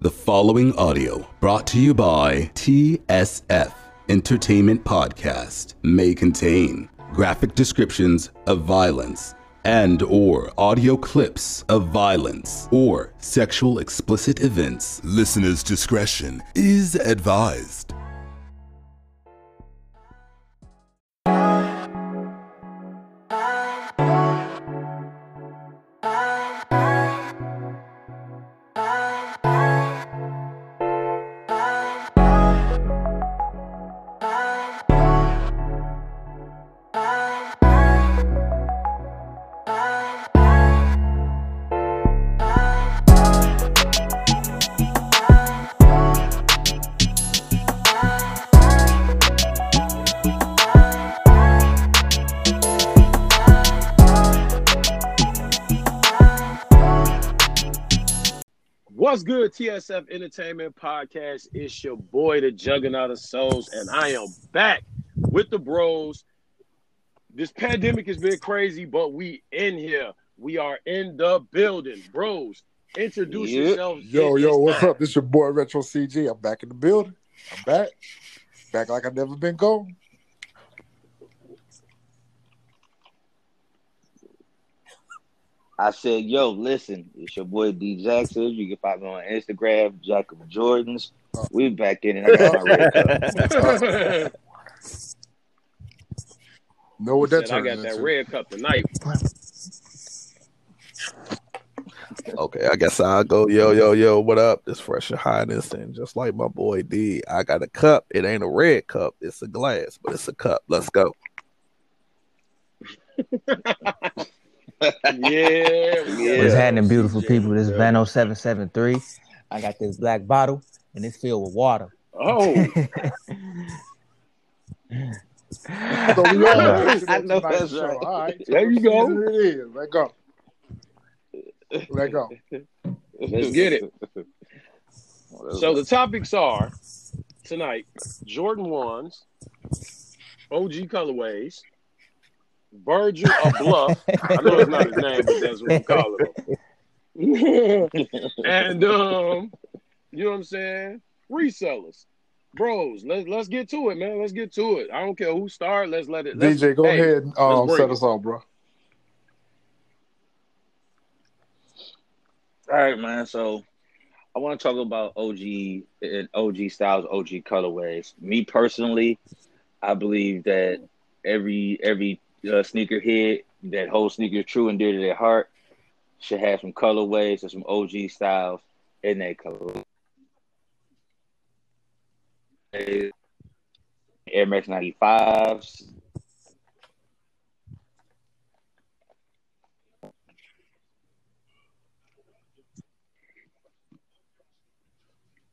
The following audio, brought to you by TSF Entertainment Podcast, may contain graphic descriptions of violence and or audio clips of violence or sexual explicit events. Listener's discretion is advised. TSF Entertainment Podcast? It's your boy, the Juggernaut of Souls, and I am back with the bros. This pandemic has been crazy, but we in here. We are in the building. Bros, introduce Yep. yourselves. Yo, yo, what's time. up? This your boy Retro CG. I'm back in the building. I'm back. Back like I've never been gone. I said, yo, listen, it's your boy D Jackson. You can find me on Instagram, Jacob Jordans. We back in and I got my red cup. Know what that Said I turns got that into. red cup tonight. Okay, I guess I'll go. Yo, yo, yo, what up? This fresh and highness, and just like my boy D, I got a cup. It ain't a red cup, it's a glass, but it's a cup. Let's go. Yeah, Yeah. What's happening, beautiful CJ, people? This is yeah. Vano oh seven seven three. I got this black bottle, and it's filled with water. Oh, So we all I I know know that's show. right. All right. There you go. It is. Let go. Let go. let's get it. So the topics are tonight: Jordan ones, OG colorways, Virgil of Bluff. I know it's not his name, but that's what we call him. and um, you know what I'm saying? Resellers, bros. Let's let's get to it, man. Let's get to it. I don't care who started. Let's let it. Let's, DJ, go hey, ahead and um, set us off, bro. All right, man. So I want to talk about OG and OG styles, OG colorways. Me personally, I believe that every every uh, sneaker head that holds sneakers true and dear to their heart should have some colorways or some OG styles in their color. Air Max 95s.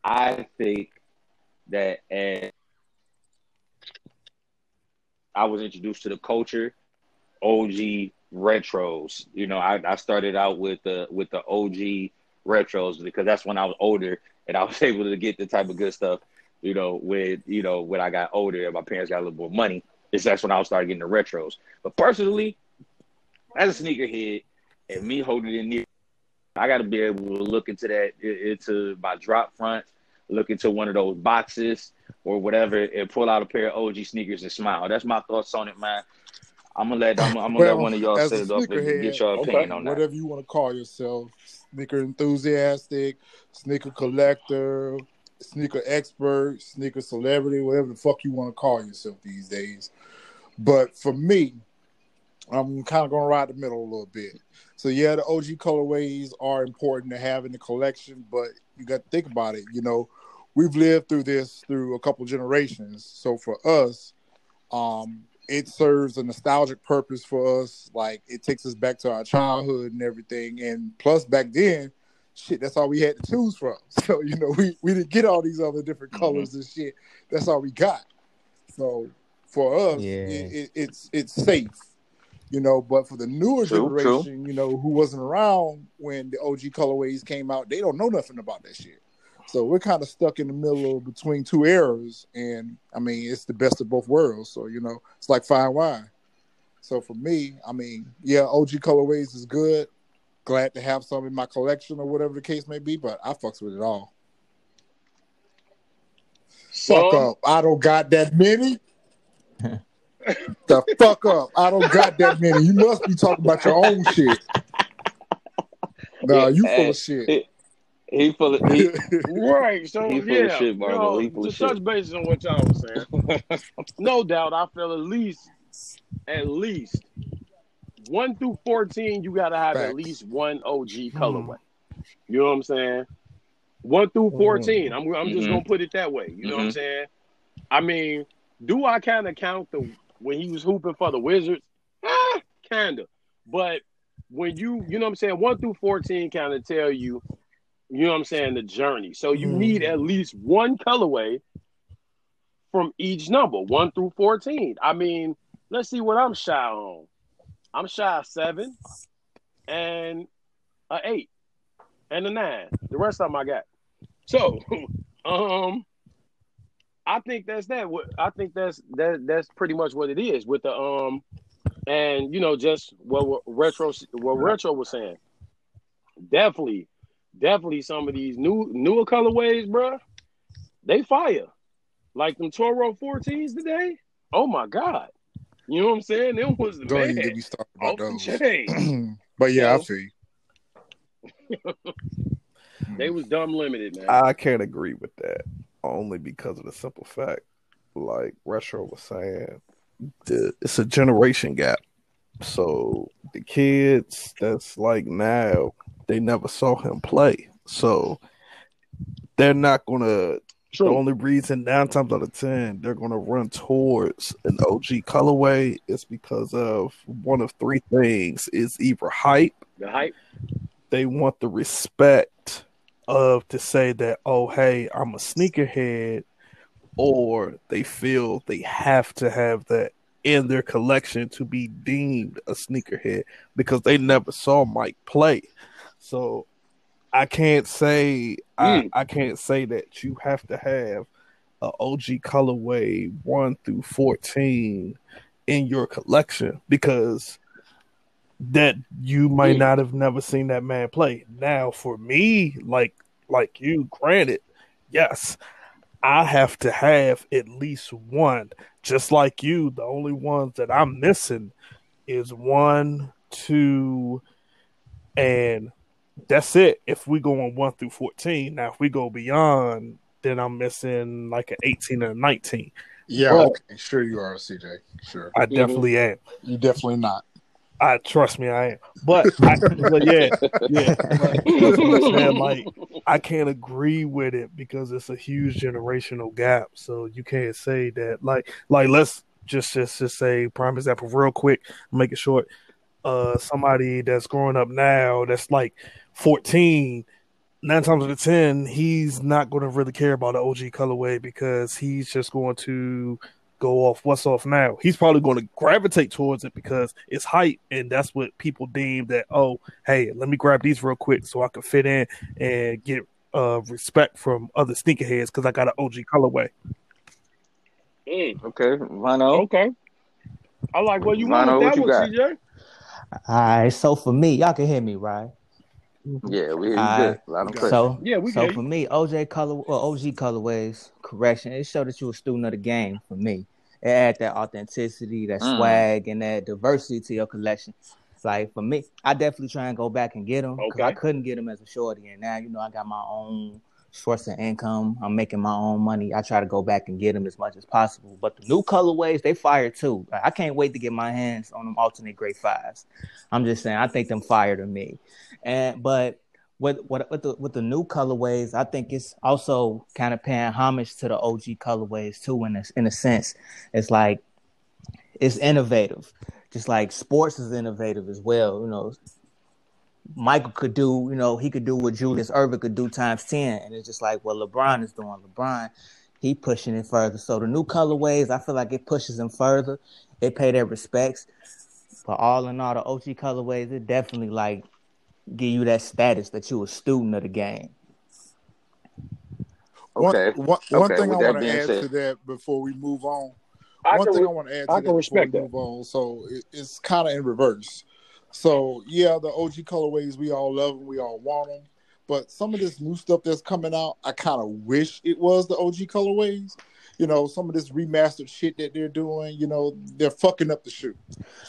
I think that as I was introduced to the culture, OG retros. You know, I, I started out with the with the OG retros because that's when I was older and I was able to get the type of good stuff. You know, with you know when I got older and my parents got a little more money, it's that's when I started getting the retros. But personally, as a sneakerhead and me holding it near, I got to be able to look into that into my drop front, look into one of those boxes or whatever, and pull out a pair of OG sneakers and smile. That's my thoughts on it, man. I'm gonna let I'm, I'm gonna let one of y'all set it up and get your okay, opinion on that. Whatever you want to call yourself, sneaker enthusiastic, sneaker collector, sneaker expert, sneaker celebrity, whatever the fuck you want to call yourself these days. But for me, I'm kind of going to ride the middle a little bit. So yeah, the OG colorways are important to have in the collection, but you got to think about it. You know, we've lived through this through a couple generations. So for us, um, it serves a nostalgic purpose for us. Like it takes us back to our childhood and everything. And plus, back then, shit, that's all we had to choose from. So you know, we we didn't get all these other different mm-hmm. colors and shit. That's all we got. So for us, Yeah. it, it, it's it's safe. You know, but for the newer True, true. generation, you know, who wasn't around when the OG colorways came out, they don't know nothing about that shit. So we're kind of stuck in the middle of between two eras, and I mean, it's the best of both worlds. So you know, it's like fine wine. So for me, I mean, yeah, OG colorways is good. Glad to have some in my collection or whatever the case may be, but I fucks with it all. fuck up. I don't got that many. the fuck up. I don't got that many. You must be talking about your own shit. Nah, you full of shit. He, he full of he, Right. So He full of yeah, shit, Marlo. no, He full to of shit. touch bases on what y'all was saying. no doubt, I feel at least, at least one through fourteen, you gotta have at least one OG mm-hmm. colorway. You know what I'm saying? One through mm-hmm. 14 I'm I'm just gonna mm-hmm. put it that way. You know what I'm saying? I mean, do I kind of count the when he was hooping for the Wizards? Ah, kinda. But when you, you know what I'm saying, one through 14 kind of tell you, you know what I'm saying, the journey. So you Mhm. need at least one colorway from each number, one through 14. I mean, let's see what I'm shy on. I'm shy of seven and a eight and a nine. The rest of them I got. So, um, I think that's that. What I think that's that that's pretty much what it is with the um, and you know just what, what retro what retro was saying. Definitely, definitely some of these new newer colorways, bruh, they fire. Like them Toro 14s today. Oh my god, you know what I'm saying? Them was the Don't man. even get me started about the those. chain. but yeah, I So- feel you. They was dumb limited, man. I can't agree with that only because of the simple fact, like Retro was saying, the, it's a generation gap. So the kids that's like now, they never saw him play. So they're not gonna True. the only reason nine times out of ten they're gonna run towards an OG colorway is because of one of three things is either hype the hype. they want the respect of to say that oh hey i'm a sneakerhead or they feel they have to have that in their collection to be deemed a sneakerhead because they never saw mike play so i can't say Mm. I, I can't say that you have to have a og colorway 1 through 14 in your collection because that you might Yeah. not have never seen that man play. Now, for me, like like you, granted, yes, I have to have at least one. Just like you, the only ones that I'm missing is one, two, and that's it. If we go on one through fourteen, now if we go beyond, then I'm missing like an eighteen and a nineteen. Yeah, Well- okay. Sure you are, CJ. Sure. I definitely am. You definitely not. I trust me, I am. But, I, but yeah, yeah. But, that's what I'm like I can't agree with it because it's a huge generational gap. So you can't say that. Like, like let's just just just say prime example, real quick, make it short. Uh, somebody that's growing up now that's like 14. Nine times out of ten, he's not going to really care about the OG colorway because he's just going to go off what's off now. He's probably going to gravitate towards it because it's hype, and that's what people deem that. Oh, hey, let me grab these real quick so I can fit in and get uh, respect from other sneakerheads because I got an OG colorway. Mm, okay, Vino. okay. I like where you went Mono, with what that you one, got? CJ. All right, so for me, y'all can hear me, right? Yeah, we hear you Uh, good. Loud and clear. So Yeah, we so get for me, OJ color or OG colorways, correction, it showed that you a student of the game for me. It add that authenticity, that Mm. swag, and that diversity to your collection. Like for me, I definitely try and go back and get them because I couldn't get them as a shorty, and now you know I got my own source of income. I'm making my own money. I try to go back and get them as much as possible. But the new colorways, they fire too. I can't wait to get my hands on them alternate grape fives. I'm just saying, I think them fire to me. And but with with with the with the new colorways, I think it's also kind of paying homage to the OG colorways too. In a, in a sense, it's like it's innovative, just like sports is innovative as well. You know, Michael could do, you know, he could do what Julius Erving could do times ten, and it's just like what LeBron is doing. LeBron, he pushing it further. So the new colorways, I feel like it pushes them further. They pay their respects. But all in all, the OG colorways, it definitely like give you that status that you a student of the game. Okay. One, one, one Okay, thing I with that want to add said- to that before we move on. I one thing re- I want to add to I that can before respect we that. move on. So it, it's kind of in reverse. So yeah, the OG colorways we all love them, we all want them. But some of this new stuff that's coming out, I kind of wish it was the OG colorways you know, some of this remastered shit that they're doing, you know, they're fucking up the shoe.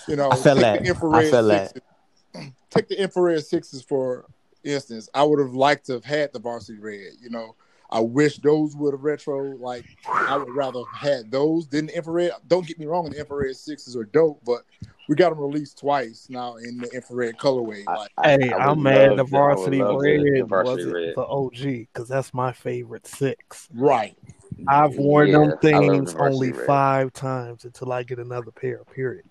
You know, I feel take that. the infrared I feel that. sixes, take the infrared sixes for instance. I would have liked to have had the varsity red. You know, I wish those would have retro. Like I would rather have had those than the infrared. Don't get me wrong, the infrared sixes are dope, but we got them released twice now in the infrared colorway. Like, Hey, I I'm mad the to- I would varsity love red the varsity wasn't red. the OG because that's my favorite six. right. I've worn Yeah, them things the only red. five times until I get another pair. Period.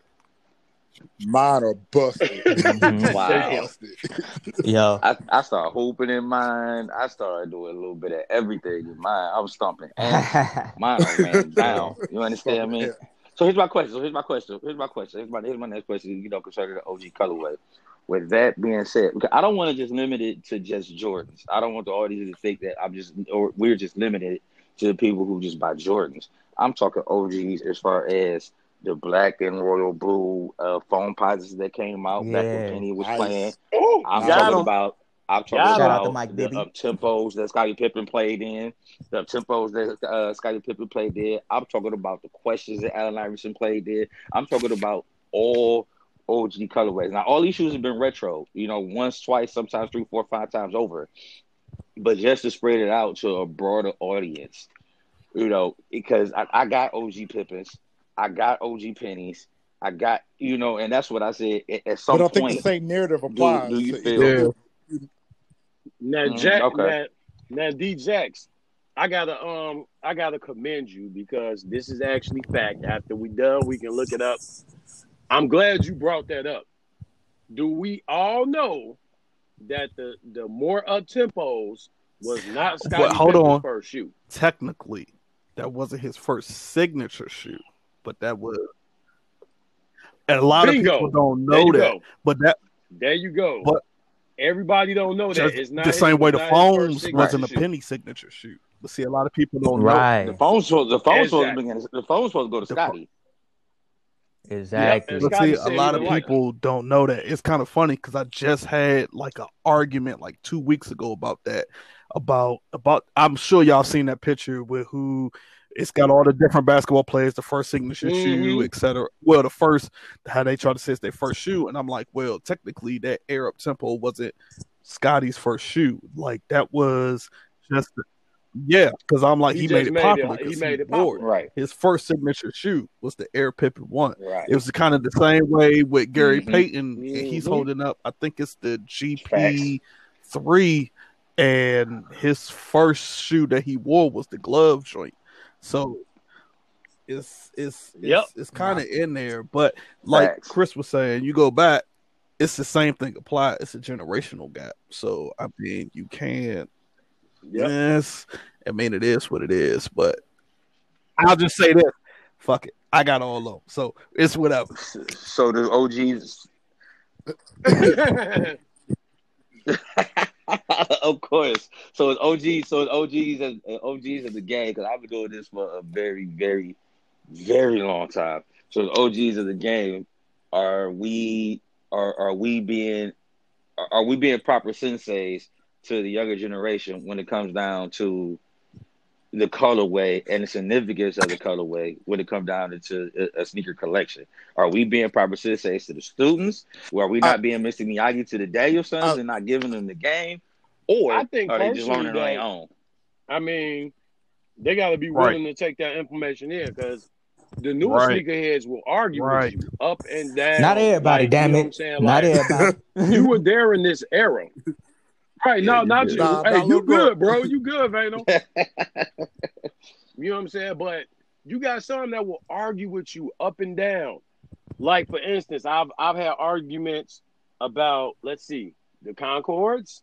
Mine are busted. Mhm. Wow. They're busted. Yo, I, I started hooping in mine. I started doing a little bit of everything in mine. I was stomping ass. Mine ran down. You understand me? So here's my question. So here's my question. Here's my question. Here's my here's my next question. You know, concerning the OG colorway. With that being said, because I don't want to just limit it to just Jordans. I don't want the audience to think that I'm just or we're just limited to the people who just buy Jordans. I'm talking OGs as far as the black and royal blue uh, Foamposites that came out back when Yeah. Penny was Nice. playing. Oh, I'm talking him. about. I'm talking Got him. Shout out to about Mike the Bibby. up tempos that Scottie Pippen played in, the up tempos that uh, Scottie Pippen played there. I'm talking about the questions that Allen Iverson played there. I'm talking about all OG colorways. Now, all these shoes have been retro, you know, once, twice, sometimes three, four, five times over. But just to spread it out to a broader audience, you know, because I, I got OG Pippens, I got OG Pennies, I got, you know, and that's what I said at, at some But I don't think point. the same narrative applies. do you feel- Yeah. Now, Mhm, Jack, okay. now, now, D Jax, I gotta um, I gotta commend you because this is actually fact. After we done, we can look it up. I'm glad you brought that up. Do we all know that the the more up tempos was not Scottie Well, hold Pippen's on. first shoe? Technically, that wasn't his first signature shoe, but that was. And a lot Bingo. of people don't know that, go. but that There you go. But- Everybody don't know that. It's not the same way the not his first phones wasn't a penny signature shoot. But see, a lot of people don't know. right. The phone's supposed the phone's supposed to Exactly. begin, the phone's supposed to go to Scottie. Exactly. Yeah, But see, a lot of didn't like people don't know that. It's kind of funny because I just had like an argument like two weeks ago about that. About about I'm sure y'all seen that picture with who it's got all the different basketball players, the first signature shoe, Mhm. etc. Well, the first how they try to say it's their first shoe, and I'm like, well, technically that Air Up Tempo wasn't Scottie's first shoe. Like that was just yeah, because I'm like He he, made it made it- popular. he 'cause made it popular. Right, His first signature shoe was the Air Pippen one. right. It was kind of the same way with Gary Mhm. Payton. and He's holding up, I think it's the GP three, and his first shoe that he wore was the glove joint. So it's it's it's, Yep. it's kind of in there, but like Facts. Chris was saying, you go back, it's the same thing applied. It's a generational gap. So I mean, you can't. Yep. Yes, I mean it is what it is, but I'll just say this: fuck it, I got all of them, so it's whatever. So the OGs, of course. So it's OGs. So it's OGs and OGs of the game because I've been doing this for a very, very, very long time. So the OGs of the game are we are are we being are we being proper senseis to the younger generation when it comes down to the colorway and the significance of the colorway when it comes down to a, a sneaker collection? Are we being proper senseis to the students? Or are we not being Mr. Miyagi to the Danielsons I- uh, and not giving them the game? Or I think are they just personally, learning on their own? I mean, they got to be Right. willing to take that information in because the newer Right. sneakerheads will argue Right. with you up and down. Not everybody, like, damn you know it. what I'm saying? Not Like, everybody. you were there in this era. Right, Yeah, no, you not did. you. Nah, hey, nah, you look, look. good, bro. You good, Vano. you know what I'm saying? But you got some that will argue with you up and down. Like for instance, I've I've had arguments about let's see the Concords.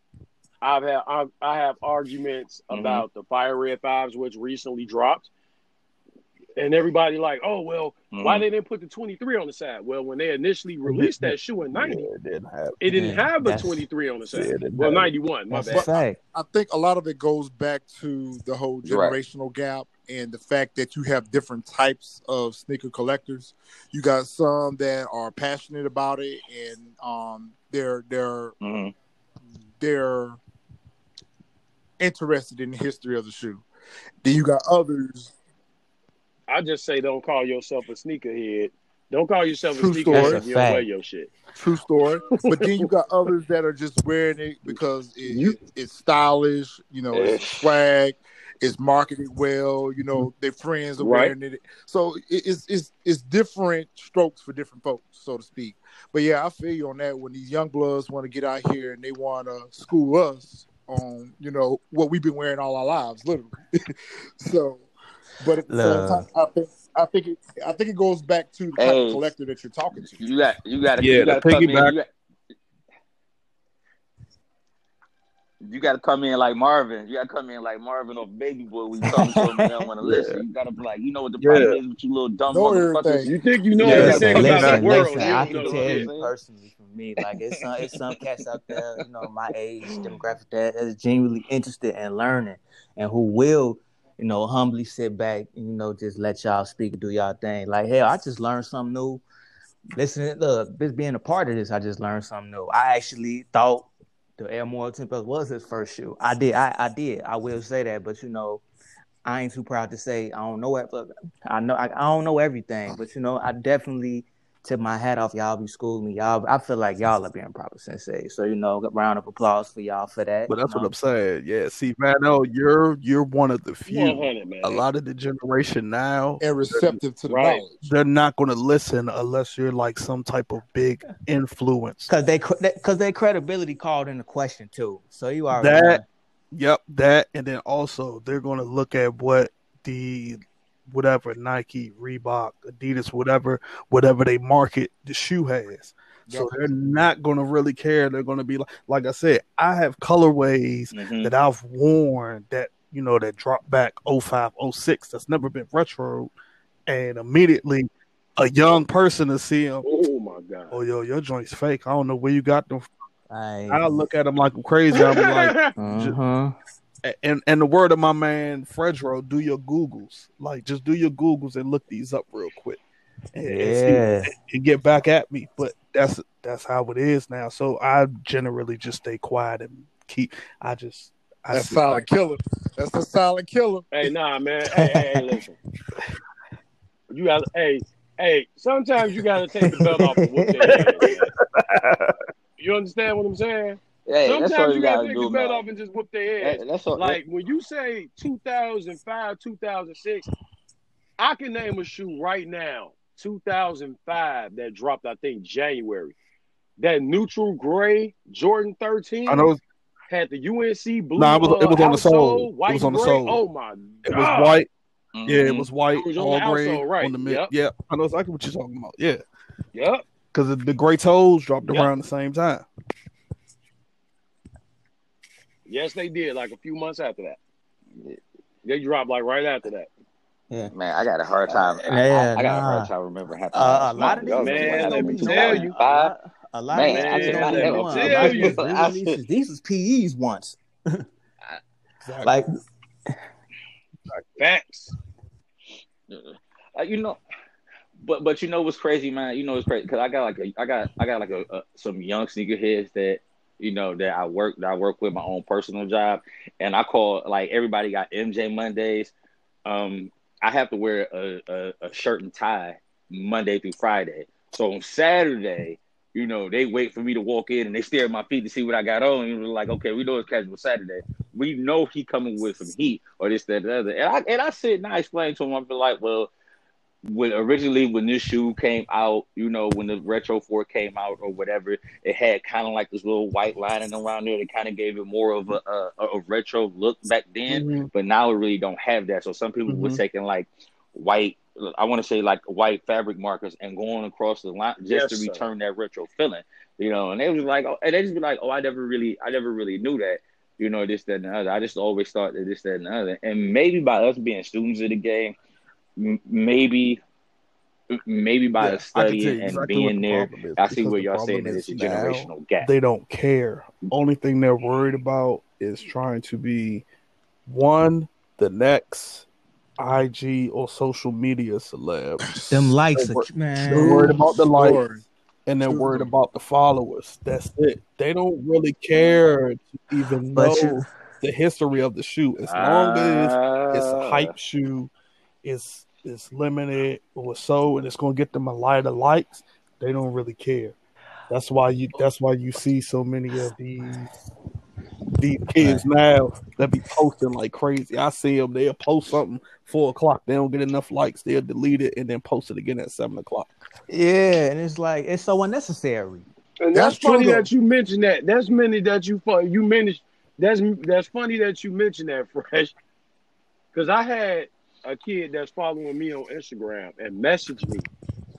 I've had I've, I have arguments Mhm. about the Fire Red Fives, which recently dropped. And everybody like, oh well, why Mhm. they didn't put the 23 on the side? Well, when they initially released that shoe in 90, Yeah, it didn't have. it didn't Yeah, have a 23 on the side. Yeah, well, 91, my That's a bad. fact. I think a lot of it goes back to the whole You're right. generational gap and the fact that you have different types of sneaker collectors. You got some that are passionate about it and um they're they're Mhm. they're interested in the history of the shoe. Then you got others I just say don't call yourself a sneakerhead. Don't call yourself True a sneakerhead story. if you don't wear your shit. True story. But then you got others that are just wearing it because it, You- it- it's stylish, you know, it's swag, it's marketed well, you know, their friends are Right. wearing it. So it, it's it's it's different strokes for different folks, so to speak. But yeah, I feel you on that. When these young bloods want to get out here and they want to school us on, you know, what we've been wearing all our lives, literally. so, but at the same time, I think I think it I think it goes back to the type Hey. of collector that you're talking to. You got you got to Yeah, you got to come in. piggyback- You got, you got to come in like Marvin. You got to come in like Marvin or Baby Boy. We talking to them and they don't want to listen. You got to be like, you know what the Yeah. problem is with you little dumb Know motherfuckers. You think you know Yeah, everything listen, about the world? listen, you I can tell you personally for me, like it's some it's some cats out there, you know, my age demographic that is genuinely interested in learning and who will, you know, humbly sit back and you know just let y'all speak and do y'all thing. Like hell, I just learned something new. Listen, look, just being a part of this, I just learned something new. I actually thought the Air More Uptempo was his first shoe. I did, I, I did. I will say that, but you know, I ain't too proud to say I don't know I know I, I don't know everything, but you know, I definitely tip my hat off. Y'all be schooling me. Y'all, I feel like y'all are being proper sensei. So you know, round of applause for y'all for that. But that's you what. I'm saying. Yeah, see, Vano, you're you're one of the few. 100, man. A lot of the generation now, and receptive to the Right. knowledge. they're not going to listen unless you're like some type of big influence. Cause they, cause their credibility called into question too. So you are That- know. Yep, that, and then also they're going to look at what the whatever Nike, Reebok, Adidas, whatever, whatever they market the shoe has. So they're not going to really care. They're going to be like, like I said, I have colorways Mhm. that I've worn that you know that dropped back 05, 06 that's never been retro, and immediately a young person to see them. Oh my god. Oh yo, your joint's fake. I don't know where you got them. I, I look at them like I'm crazy. I'm like, uh-huh. And and the word of my man Fredro, do your Googles. Like, just do your Googles and look these up real quick, and, and see- Yeah. and get back at me. But that's that's how it is now. So I generally just stay quiet and keep. I just I That's sit silent back. killer. That's the silent killer. Hey, nah, man. Hey, hey, hey, listen. You got hey, hey. Sometimes you gotta take the belt off and whoop their You understand what I'm saying? Hey, Sometimes you you gotta gotta take do, the belt man. off and just whoop their ass. That- That's all. Like when you say 2005, 2006, I can name a shoe right now, 2005 that dropped. I think January. That neutral gray Jordan 13 I know had the UNC blue. Nah, it was- it uh, was on the outsole, sole. It White was on the gray. sole. Oh my it was white. Mhm. Yeah, it was white, It was all the gray outsole, right. on the mid. Yep. Yeah, I know exactly what you're talking about. Yeah, Yep. because the gray toes dropped Yep. around the same time. Yes, they did. Like a few months after that, they dropped like right after that. Yeah. Man, I got a hard time. I, Yeah, I, I got a hard time remembering half the Uh, a lot of these Y'all Man, remember let what me tell you. 2005? A lot, Man, of I these could not don't want- tell a lot of you. these I re-releases, These was PEs once. Exactly. Like Facts. Uh, you know, but but you know what's crazy, man? You know what's crazy because I got like a I got I got like a, a some young sneakerheads that you know that I work that I work with my own personal job, and I call like everybody got MJ Mondays. Um, I have to wear a, a, a shirt and tie Monday through Friday. So on Saturday, you know, they wait for me to walk in and they stare at my feet to see what I got on. And we're like, okay, we know it's casual Saturday. We know he coming with some heat or this, that, the other. And I and I sit and I explain to him, I'm like, well, when originally when this shoe came out, you know, when the Retro 4 came out or whatever, it had kind of like this little white lining around there that kind of gave it more of a, a, a retro look back then. Mhm. But now it really don't have that. So some people were Mhm. taking like white, I want to say like white fabric markers and going across the line just Yes, to sir. return that retro feeling, you know. And they was like, oh, and they just be like, oh, I never really, I never really knew that, you know, this, that, and the other. I just always thought that this, that, and the other. And maybe by us being students of the game, m- maybe, maybe by Yeah, us I can tell studying you and exactly being the there, problem I see because where y'all saying that is it's a generational gap. They don't care. Only thing they're worried about is trying to be one, the next IG or social media celeb. them likes, They're are, man. they're worried about the likes Story. and they're True worried about the followers. That's it. They don't really care to even But know you- the history of the shoe. As long as it's a hype uh, shoe, it's is limited or so, and it's going to get them a lot of likes, they don't really care. That's why you. That's why you see so many of these these kids now that be posting like crazy. I see them. They'll post something four o'clock. They don't get enough likes. They'll delete it and then post it again at seven o'clock. Yeah, and it's like it's so unnecessary. And that's, that's funny that you mentioned that. That's many that you you mentioned. That's that's funny that you mentioned that, Fresh. Because I had a kid that's following me on Instagram and messaged me,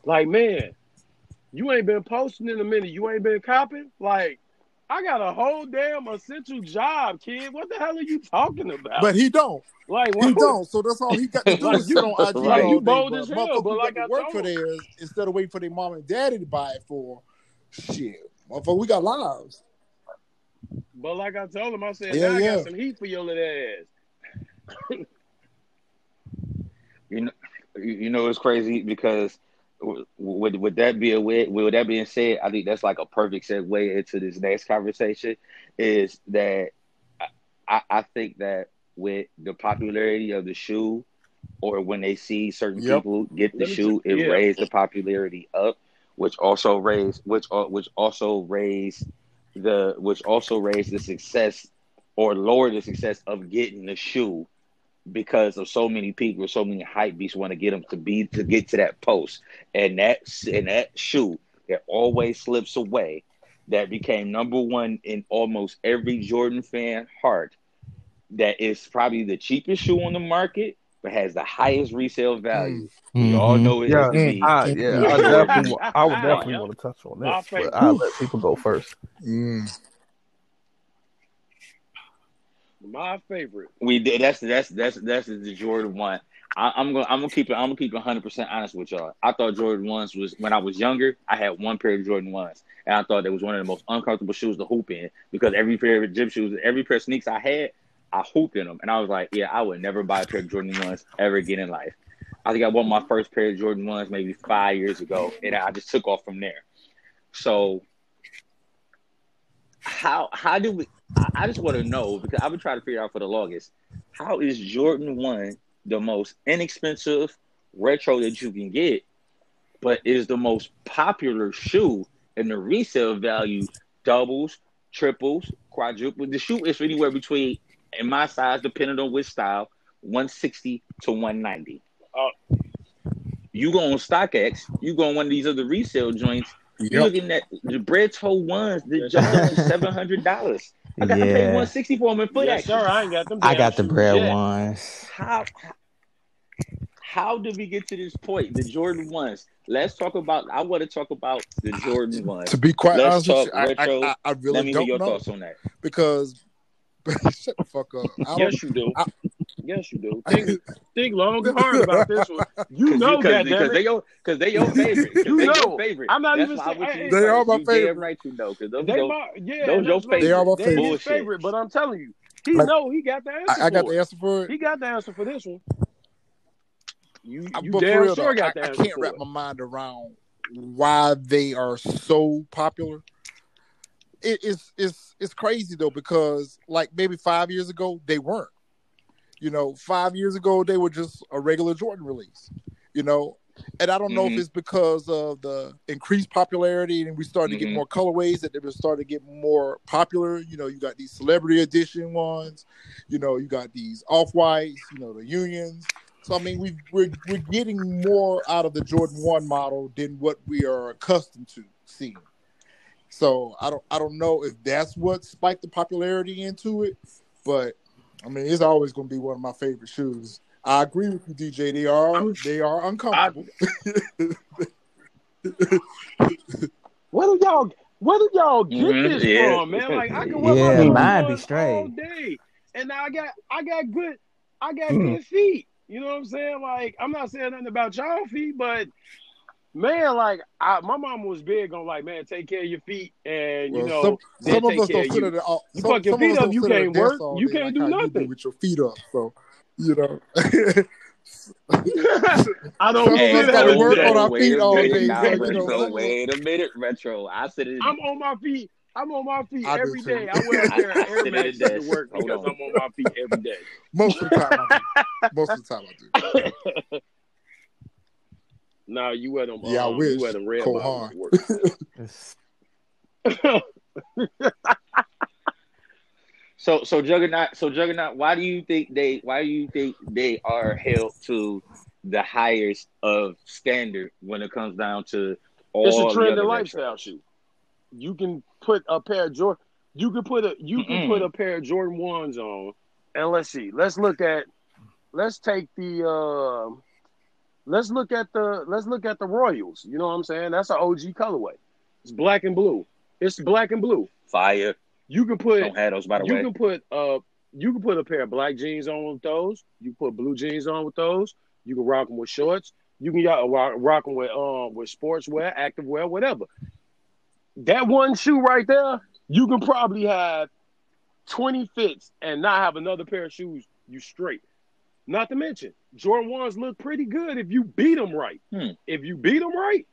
like, "Man, you ain't been posting in a minute. You ain't been copying. Like, I got a whole damn essential job, kid. What the hell are you talking about? But he don't. Like he don't. So that's all he got to do like is sit on IG like all you day. bold as hell, but like I work told for theirs instead of waiting for their mom and daddy to buy it for. Shit, motherfucker, we got lives. But like I told him, I said, Yeah, now I got some heat for your little ass. You know, you know it's crazy because would would that be a way? With that being said, I think that's like a perfect segue into this next conversation. Is that I, I think that with the popularity of the shoe, or when they see certain Yep. people get the shoe, it yeah. raised the popularity up, which also raised which al- which also raised the which also raised the success or lowered the success of getting the shoe because of so many people, so many hype beasts want to get them to be to get to that post, and that and that shoe that always slips away, that became number one in almost every Jordan fan heart. That is probably the cheapest shoe on the market, but has the highest resale value. We all know it Yeah, has to. I, yeah, I definitely, I would definitely Yeah. want to touch on My this, but I'll let people go first. Mm. My favorite. We did. That's that's that's that's the Jordan one. I, I'm gonna I'm gonna keep it. I'm gonna keep 100 percent honest with y'all. I thought Jordan ones was when I was younger. I had one pair of Jordan ones, and I thought it was one of the most uncomfortable shoes to hoop in because every pair of gym shoes, every pair of sneaks I had, I hooped in them, and I was like, yeah, I would never buy a pair of Jordan ones ever again in life. I think I bought my first pair of Jordan ones maybe five years ago, and I just took off from there. So how how do we? I, I just want to know because I've been trying to figure out for the longest. How is Jordan One the most inexpensive retro that you can get, but is the most popular shoe, and the resale value doubles, triples, quadruples. The shoe is anywhere between, in my size, depending on which style, one sixty to one ninety. Uh, you go on StockX, you go on one of these other resale joints. You're looking at the bread toe ones that to seven hundred dollars. I got to pay one sixty for them in foot yes, action. sir. I ain't got them. I got the bread yet. ones. How how did we get to this point? The Jordan ones. Let's talk about. I want to talk about the ah, Jordan ones. To be quite Let's honest with talk you, I, retro. I, I, I Let really me hear don't your know thoughts on that. because shut the fuck up. I don't, Yes, you do. I- yes, you do. Think, think long and hard about this one. You Cause know, because, they it. your because they your favorite. 'Cause You they know. your favorite. I'm not That's even why I saying- went They are first. my You favorite. Damn right, you know. Because those, They those, my, yeah, those your that's what- They are my They favorite. his Bullshit. favorite, but I'm telling you, he Like- know he got the answer. I, I got for the answer for it. He got the answer for this one. You, you but damn real sure though, got I, the I can't wrap it. my mind around why they are so popular. It, it's it's it's crazy though because like maybe five years ago they weren't. You know, five years ago they were just a regular Jordan release. You know, and I don't know Mhm. if it's because of the increased popularity and we started to Mhm. get more colorways that they were starting to get more popular. You know, you got these celebrity edition ones. You know, you got these off whites. You know, the unions. So I mean, we we're we're getting more out of the Jordan One model than what we are accustomed to seeing. So I don't I don't know if that's what spiked the popularity into it, but I mean, it's always going to be one of my favorite shoes. I agree with you, DJ. They are I'm- they are uncomfortable. Where do y'all where do y'all get Mhm, this yeah. from, man? Like I can wear Yeah, my Jordan mine be straight. all day, and I got I got good I got Mm. good feet. You know what I'm saying? Like I'm not saying nothing about y'all feet, but man, like I, my mom was big on like, man, take care of your feet, and you Well, know, some they'll some of take us care don't of sit you. at the, all, You some, fuck your feet up, you sit at the can't work, you day can't like do how You do nothing. with your feet up, so you know. I don't Some of us gotta work on our feet all day, now, so you know. retro. some of us- Wait a minute, retro. I sit in. I'm on my feet. I'm on my feet I do every too. day. I wear a pair of Air sit at a Maxes to work Hold because on. I'm on my feet every day. Most of the time, I do. Most of the time, I do. Nah, you wear them. Yeah, um, I wish. You wear them red Cole bottoms Haan. to work. So so Juggernaut so Juggernaut, why do you think they why do you think they are held to the highest of standard when it comes down to all it's a the trend other and lifestyle retros? shoe. You can put a pair of Jordan. You can put a you can Mm-mm. put a pair of Jordan ones on, and let's see. Let's look at. Let's take the. Uh, let's look at the. Let's look at the Royals. You know what I'm saying? That's an OG colorway. It's black and blue. It's black and blue. Fire. You can put. Don't have those by the you way. can put uh you can put a pair of black jeans on with those. You can put blue jeans on with those. You can rock them with shorts. You can uh, rock, rock them with um with sportswear, activewear, whatever. That one shoe right there, you can probably have twenty fits and not have another pair of shoes. You straight. Not to mention, Jordan ones look pretty good if you beat them right. Hmm. If you beat them right,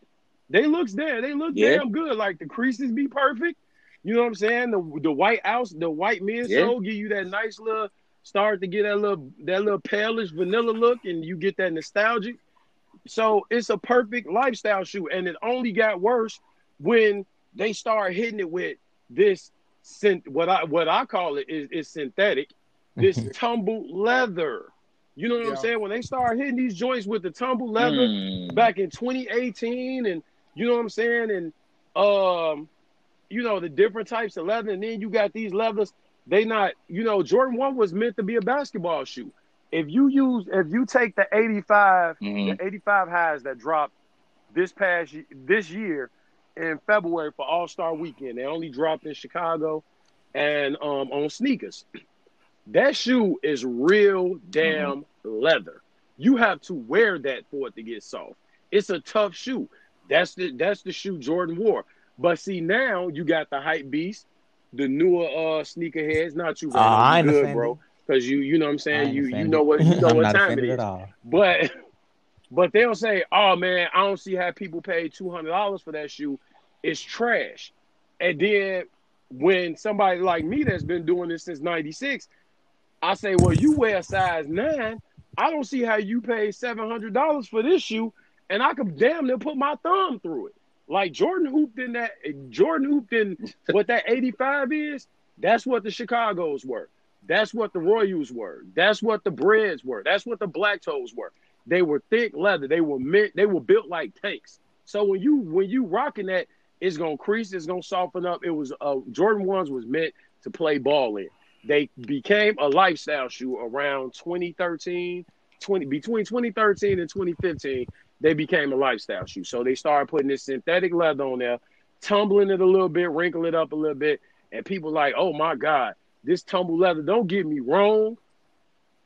they looks there. They look Yeah. damn good. Like the creases be perfect. You know what I'm saying? The the white house, the white midsole Yeah. give you that nice little start to get that little that little palish vanilla look, and you get that nostalgic. So it's a perfect lifestyle shoe, and it only got worse when they start hitting it with this synth. What I what I call it is, is synthetic. This tumble leather. You know what I'm saying? When they start hitting these joints with the tumble leather, Hmm. back in 2018 and you know what I'm saying? And um you know the different types of leather. And then you got these leathers. They not you know Jordan 1 was meant to be a basketball shoe. If you use if you take the 85 Mhm. the 85 highs that dropped this past this year in February for All-Star weekend they only dropped in Chicago and um on sneakers. That shoe is real damn leather you have to wear that for it to get soft it's a tough shoe. That's the that's the shoe Jordan wore. But see now you got the hype beast, the newer uh sneakerheads. Not you, Uh, Randall. You good, bro. Because you you know what I'm saying. You you know what you know what time it is. at all. But but they'll say, oh man, I don't see how people pay two hundred dollars for that shoe. It's trash. And then when somebody like me that's been doing this since '96, I say, well, you wear a size nine. I don't see how you pay seven hundred dollars for this shoe, and I could damn near put my thumb through it. Like Jordan hooped in that. Jordan hooped in what that eighty-five is. That's what the Chicago's were. That's what the Royals were. That's what the Breads were. That's what the Black Toes were. They were thick leather. They were meant. They were built like tanks. So when you when you rocking that, it's gonna crease. It's gonna soften up. It was uh, Jordan ones was meant to play ball in. They became a lifestyle shoe around 2013, 20 between 2013 and 2015. They became a lifestyle shoe. So they started putting this synthetic leather on there, tumbling it a little bit, wrinkle it up a little bit, and people like, oh my god, this tumble leather. Don't get me wrong.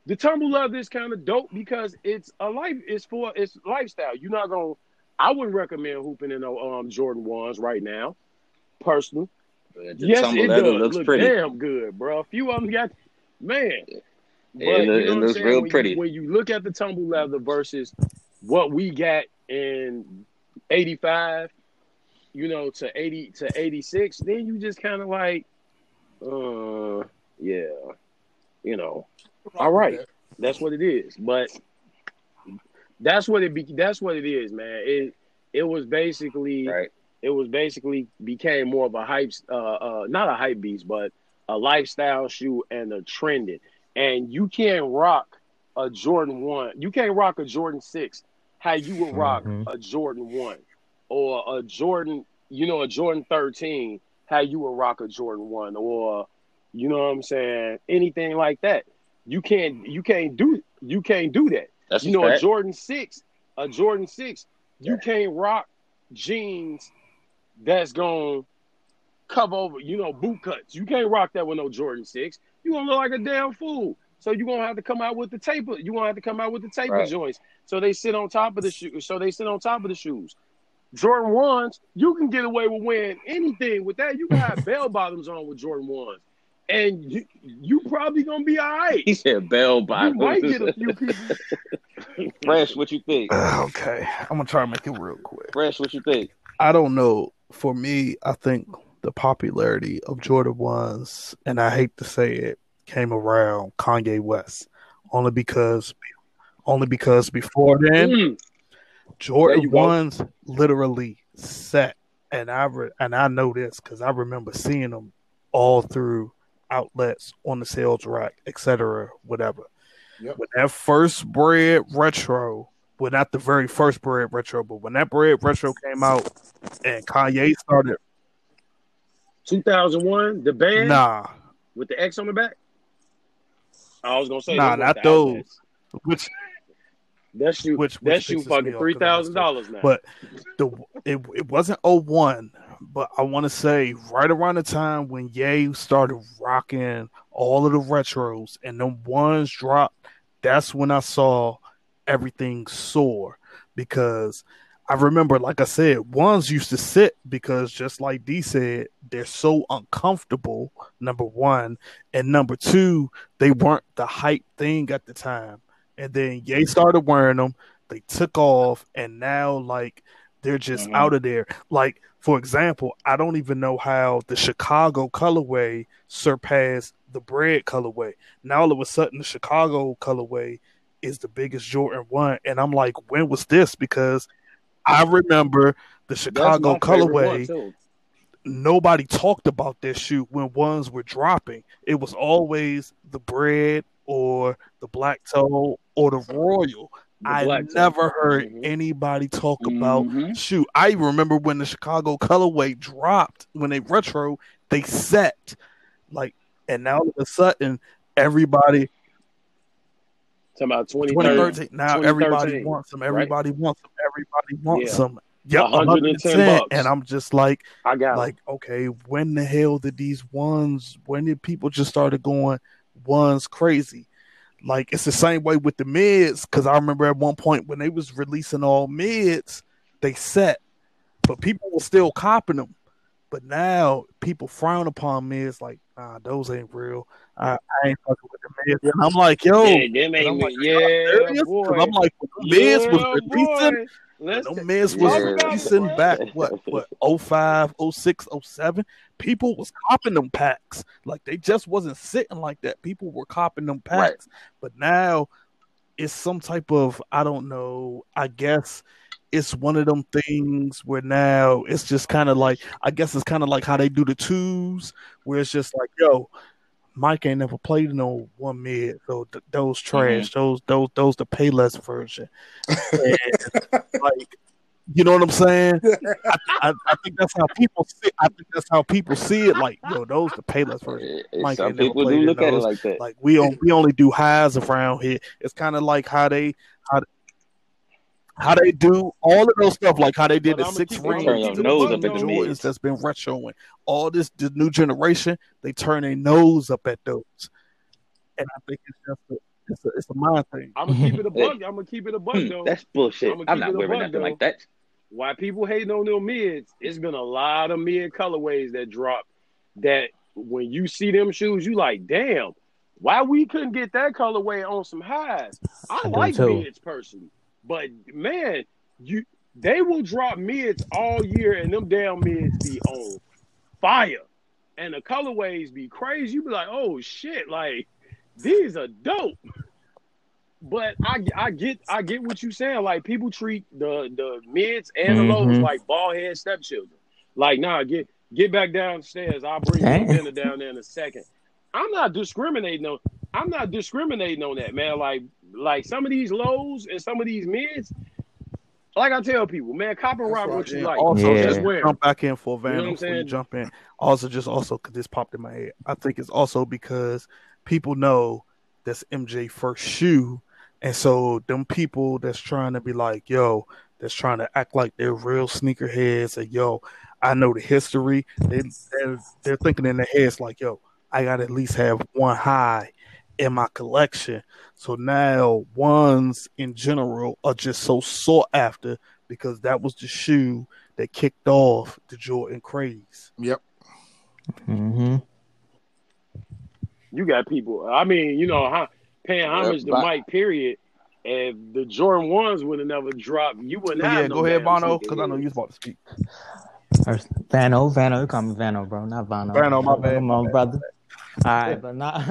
The tumble leather is kind of dope because it's a life. It's for it's lifestyle. You're not gonna. I wouldn't recommend hooping in no um Jordan ones right now, personally. Yes, it does. looks look pretty. damn good, bro. A few of them got man. But It, you know it looks real when pretty. You, when you look at the tumble leather versus what we got in '85, you know, to '80 to '86, then you just kind of like, uh, yeah, you know, all right, that's what it is. But that's what it be. That's what it is, man. It it was basically right. It was basically became more of a hype, uh, uh, not a hype beast, but a lifestyle shoe and a trending. And you can't rock a Jordan one. You can't rock a Jordan six. How you would rock Mhm. a Jordan one or a Jordan, you know, a Jordan thirteen. How you would rock a Jordan one or, you know what I'm saying? Anything like that. You can't. You can't do. You can't do that That's you know, a a. Jordan six, a Jordan six, you can't rock jeans that's gonna cover over, you know, boot cuts. You can't rock that with no Jordan six. You gonna look like a damn fool. So you're gonna have to come out with the taper. You're gonna have to come out with the taper Right. joints. So they sit on top of the shoe. So they sit on top of the shoes. Jordan ones, you can get away with wearing anything with that. You can have bell bottoms on with Jordan ones, and you you probably gonna be all right. He said bell bottoms. You bottoms. might get a few people. Fresh, what you think? Okay, I'm gonna try to make it real quick. Fresh, what you think? I don't know. For me, I think the popularity of Jordan ones, and I hate to say it, came around Kanye West, only because, only because before then, Mm. Jordan ones literally set, and I re- and I know this because I remember seeing them all through outlets on the sales rack, etc., whatever. Yep. When that first bread retro, well, not the very first bread retro, but when that bread retro came out and Kanye started 2001, the band, nah, with the X on the back. I was gonna say, nah, not those. Which that shoe, which, which that shoe, fucking three thousand dollars now. But the it it wasn't 01, but I want to say right around the time when Ye started rocking all of the retros and the ones dropped. That's when I saw everything soar because I remember, like I said, ones used to sit because just like D said, they're so uncomfortable. Number one, and number two, they weren't the hype thing at the time. And then Ye started wearing them, they took off, and now like they're just mm-hmm. out of there. Like for example, I don't even know how the Chicago colorway surpassed the bread colorway. Now all of a sudden, the Chicago colorway is the biggest Jordan one, and I'm like, when was this? Because I remember the Chicago colorway. Nobody talked about this shoe when ones were dropping. It was always the bread or the black toe or the royal. The I never toe. heard mm-hmm. anybody talk mm-hmm. about shoe. I remember when the Chicago colorway dropped when they retro, they set like, and now all of a sudden everybody Talking about 2013. Now 2013, everybody wants them. Everybody right? wants them. Everybody wants yeah. them. Yep, 110 bucks. And I'm just like, I got like, okay, when the hell did these ones? When did people just started going ones crazy? Like it's the same way with the mids because I remember at one point when they was releasing all mids, they set, but people were still copping them. But now people frown upon me. It's like, nah, those ain't real. I, I ain't fucking with the mids. And I'm like, yo, yeah, them ain't, like, yeah, boy. I'm like, the yeah, was releasing. No mids was yeah. releasing back what what 05, 06, 07. People was copping them packs. Like they just wasn't sitting like that. People were copping them packs. Right. But now it's some type of I don't know, I guess it's one of them things where now it's just kind of like I guess it's kind of like how they do the twos, where it's just like, yo, Mike ain't never played no one mid, so th- those trash, mm-hmm. those those those the Payless version, like you know what I'm saying? I, I, I, think that's how people see. I think that's how people see it. Like, yo, those the Payless version. Mike Some people do look at it like that. Like we on, we only do highs around here. It's kind of like how they how how they do all of those stuff, like how they did the six rings, the Jordans that's been retroing. All this the new generation, they turn their nose up at those, and I think it's just a, it's a, it's a mind thing. I'm gonna keep it a bug. I'm gonna keep it a bug though. That's bullshit. I'm, I'm not wearing nothing though. like that. Why people hating on them mids? It's been a lot of mid colorways that drop. That when you see them shoes, you like, damn. Why we couldn't get that colorway on some highs? I, I like mids personally. But man, you they will drop mids all year, and them damn mids be on fire, and the colorways be crazy. You be like, oh shit, like these are dope. But I, I get I get what you saying. Like people treat the the mids and the lows mm-hmm. like ball head stepchildren. Like, nah, get get back downstairs. I'll bring you dinner down there in a second. I'm not discriminating on I'm not discriminating on that, man. Like like some of these lows and some of these mids, like I tell people, man, cop and rock what you like. Also, yeah. just jump back in for Van you know before you jump in. Also, just also because this popped in my head. I think it's also because people know that's MJ first shoe, and so them people that's trying to be like, yo, that's trying to act like they're real sneakerheads, and yo, I know the history. They they're, they're thinking in their heads like, yo, I got to at least have one high in my collection. So now ones in general are just so sought after because that was the shoe that kicked off the Jordan craze. Yep. Mm-hmm. You got people. I mean, you know, paying homage yep, to Mike. Period. If the Jordan ones would have never dropped, you wouldn't have. Yeah, no go ahead, Bono, because I know you're about to speak. Vano, Vano, you call me Vano, bro, not Vano. Vano, my bad. Come on, brother. All right, but nah,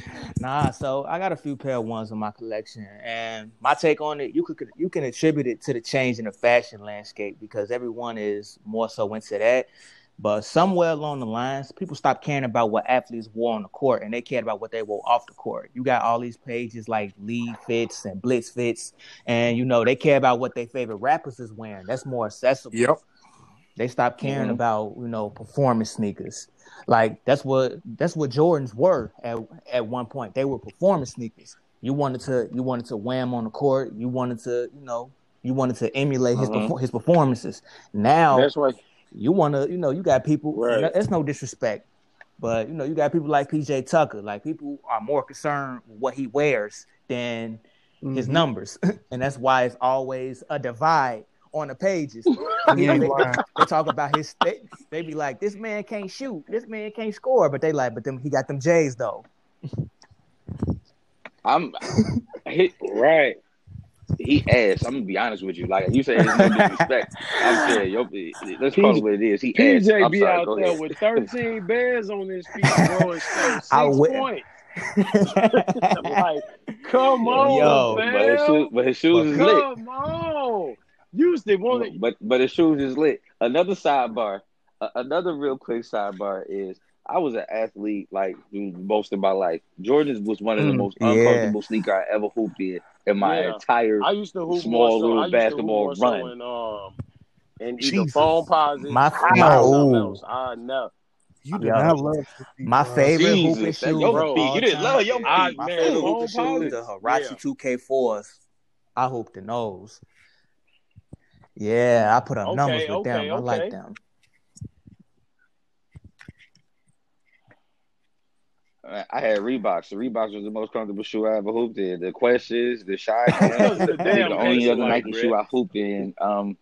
nah. So I got a few pair of ones in my collection, and my take on it, you could you can attribute it to the change in the fashion landscape because everyone is more so into that. But somewhere along the lines, people stopped caring about what athletes wore on the court, and they cared about what they wore off the court. You got all these pages like League Fits and Blitz Fits, and you know they care about what their favorite rappers is wearing. That's more accessible. Yep. They stopped caring Mhm. about you know performance sneakers. Like that's what that's what Jordans were at at one point. They were performance sneakers. You wanted to you wanted to wham on the court. You wanted to you know you wanted to emulate his Mhm. his performances. Now That's why. you want to you know you got people. Right. It's no disrespect, but you know you got people like PJ Tucker. Like people are more concerned with what he wears than his Mhm. numbers, and that's why it's always a divide on the pages. You You know, they, they talk about his. They, they be like, "This man can't shoot. This man can't score," but they like, "But them he got them J's though." I'm he, Right. he asked. I'm gonna be honest with you. Like you said, there's no disrespect. I'm saying, yo, let's call it what it is. He asked. PJ I'm be sorry, out there ahead. with 13 bears on his feet, bro, and six I would- points. like, come on, Yo, but his, man. shoes, but his shoes is lit. Come on. Used to want to. But but his shoes is lit. Another sidebar, uh, another real quick sidebar is I was an athlete like most of my life. Jordans was one of the Mm, most yeah. uncomfortable sneaker I ever hooped in in my Yeah. entire. I used to hoop Small more so, little I used to hoop basketball more so run. in, um, in either Jesus. Foamposites My- or something my- else. I know. You did not love My favorite Jesus, hooping that shoes your feet. You didn't love your I- feet. My man, favorite home hooping shoes, posits? the Huarache Yeah. 2K4s. I hooped in those. Yeah, I put up Okay, numbers with okay, them. I like them. I had Reeboks. The Reeboks was the most comfortable shoe I ever hooped in. The questions, the shy, the, the only other Exolite, Nike Rick. shoe I hooped in. Um,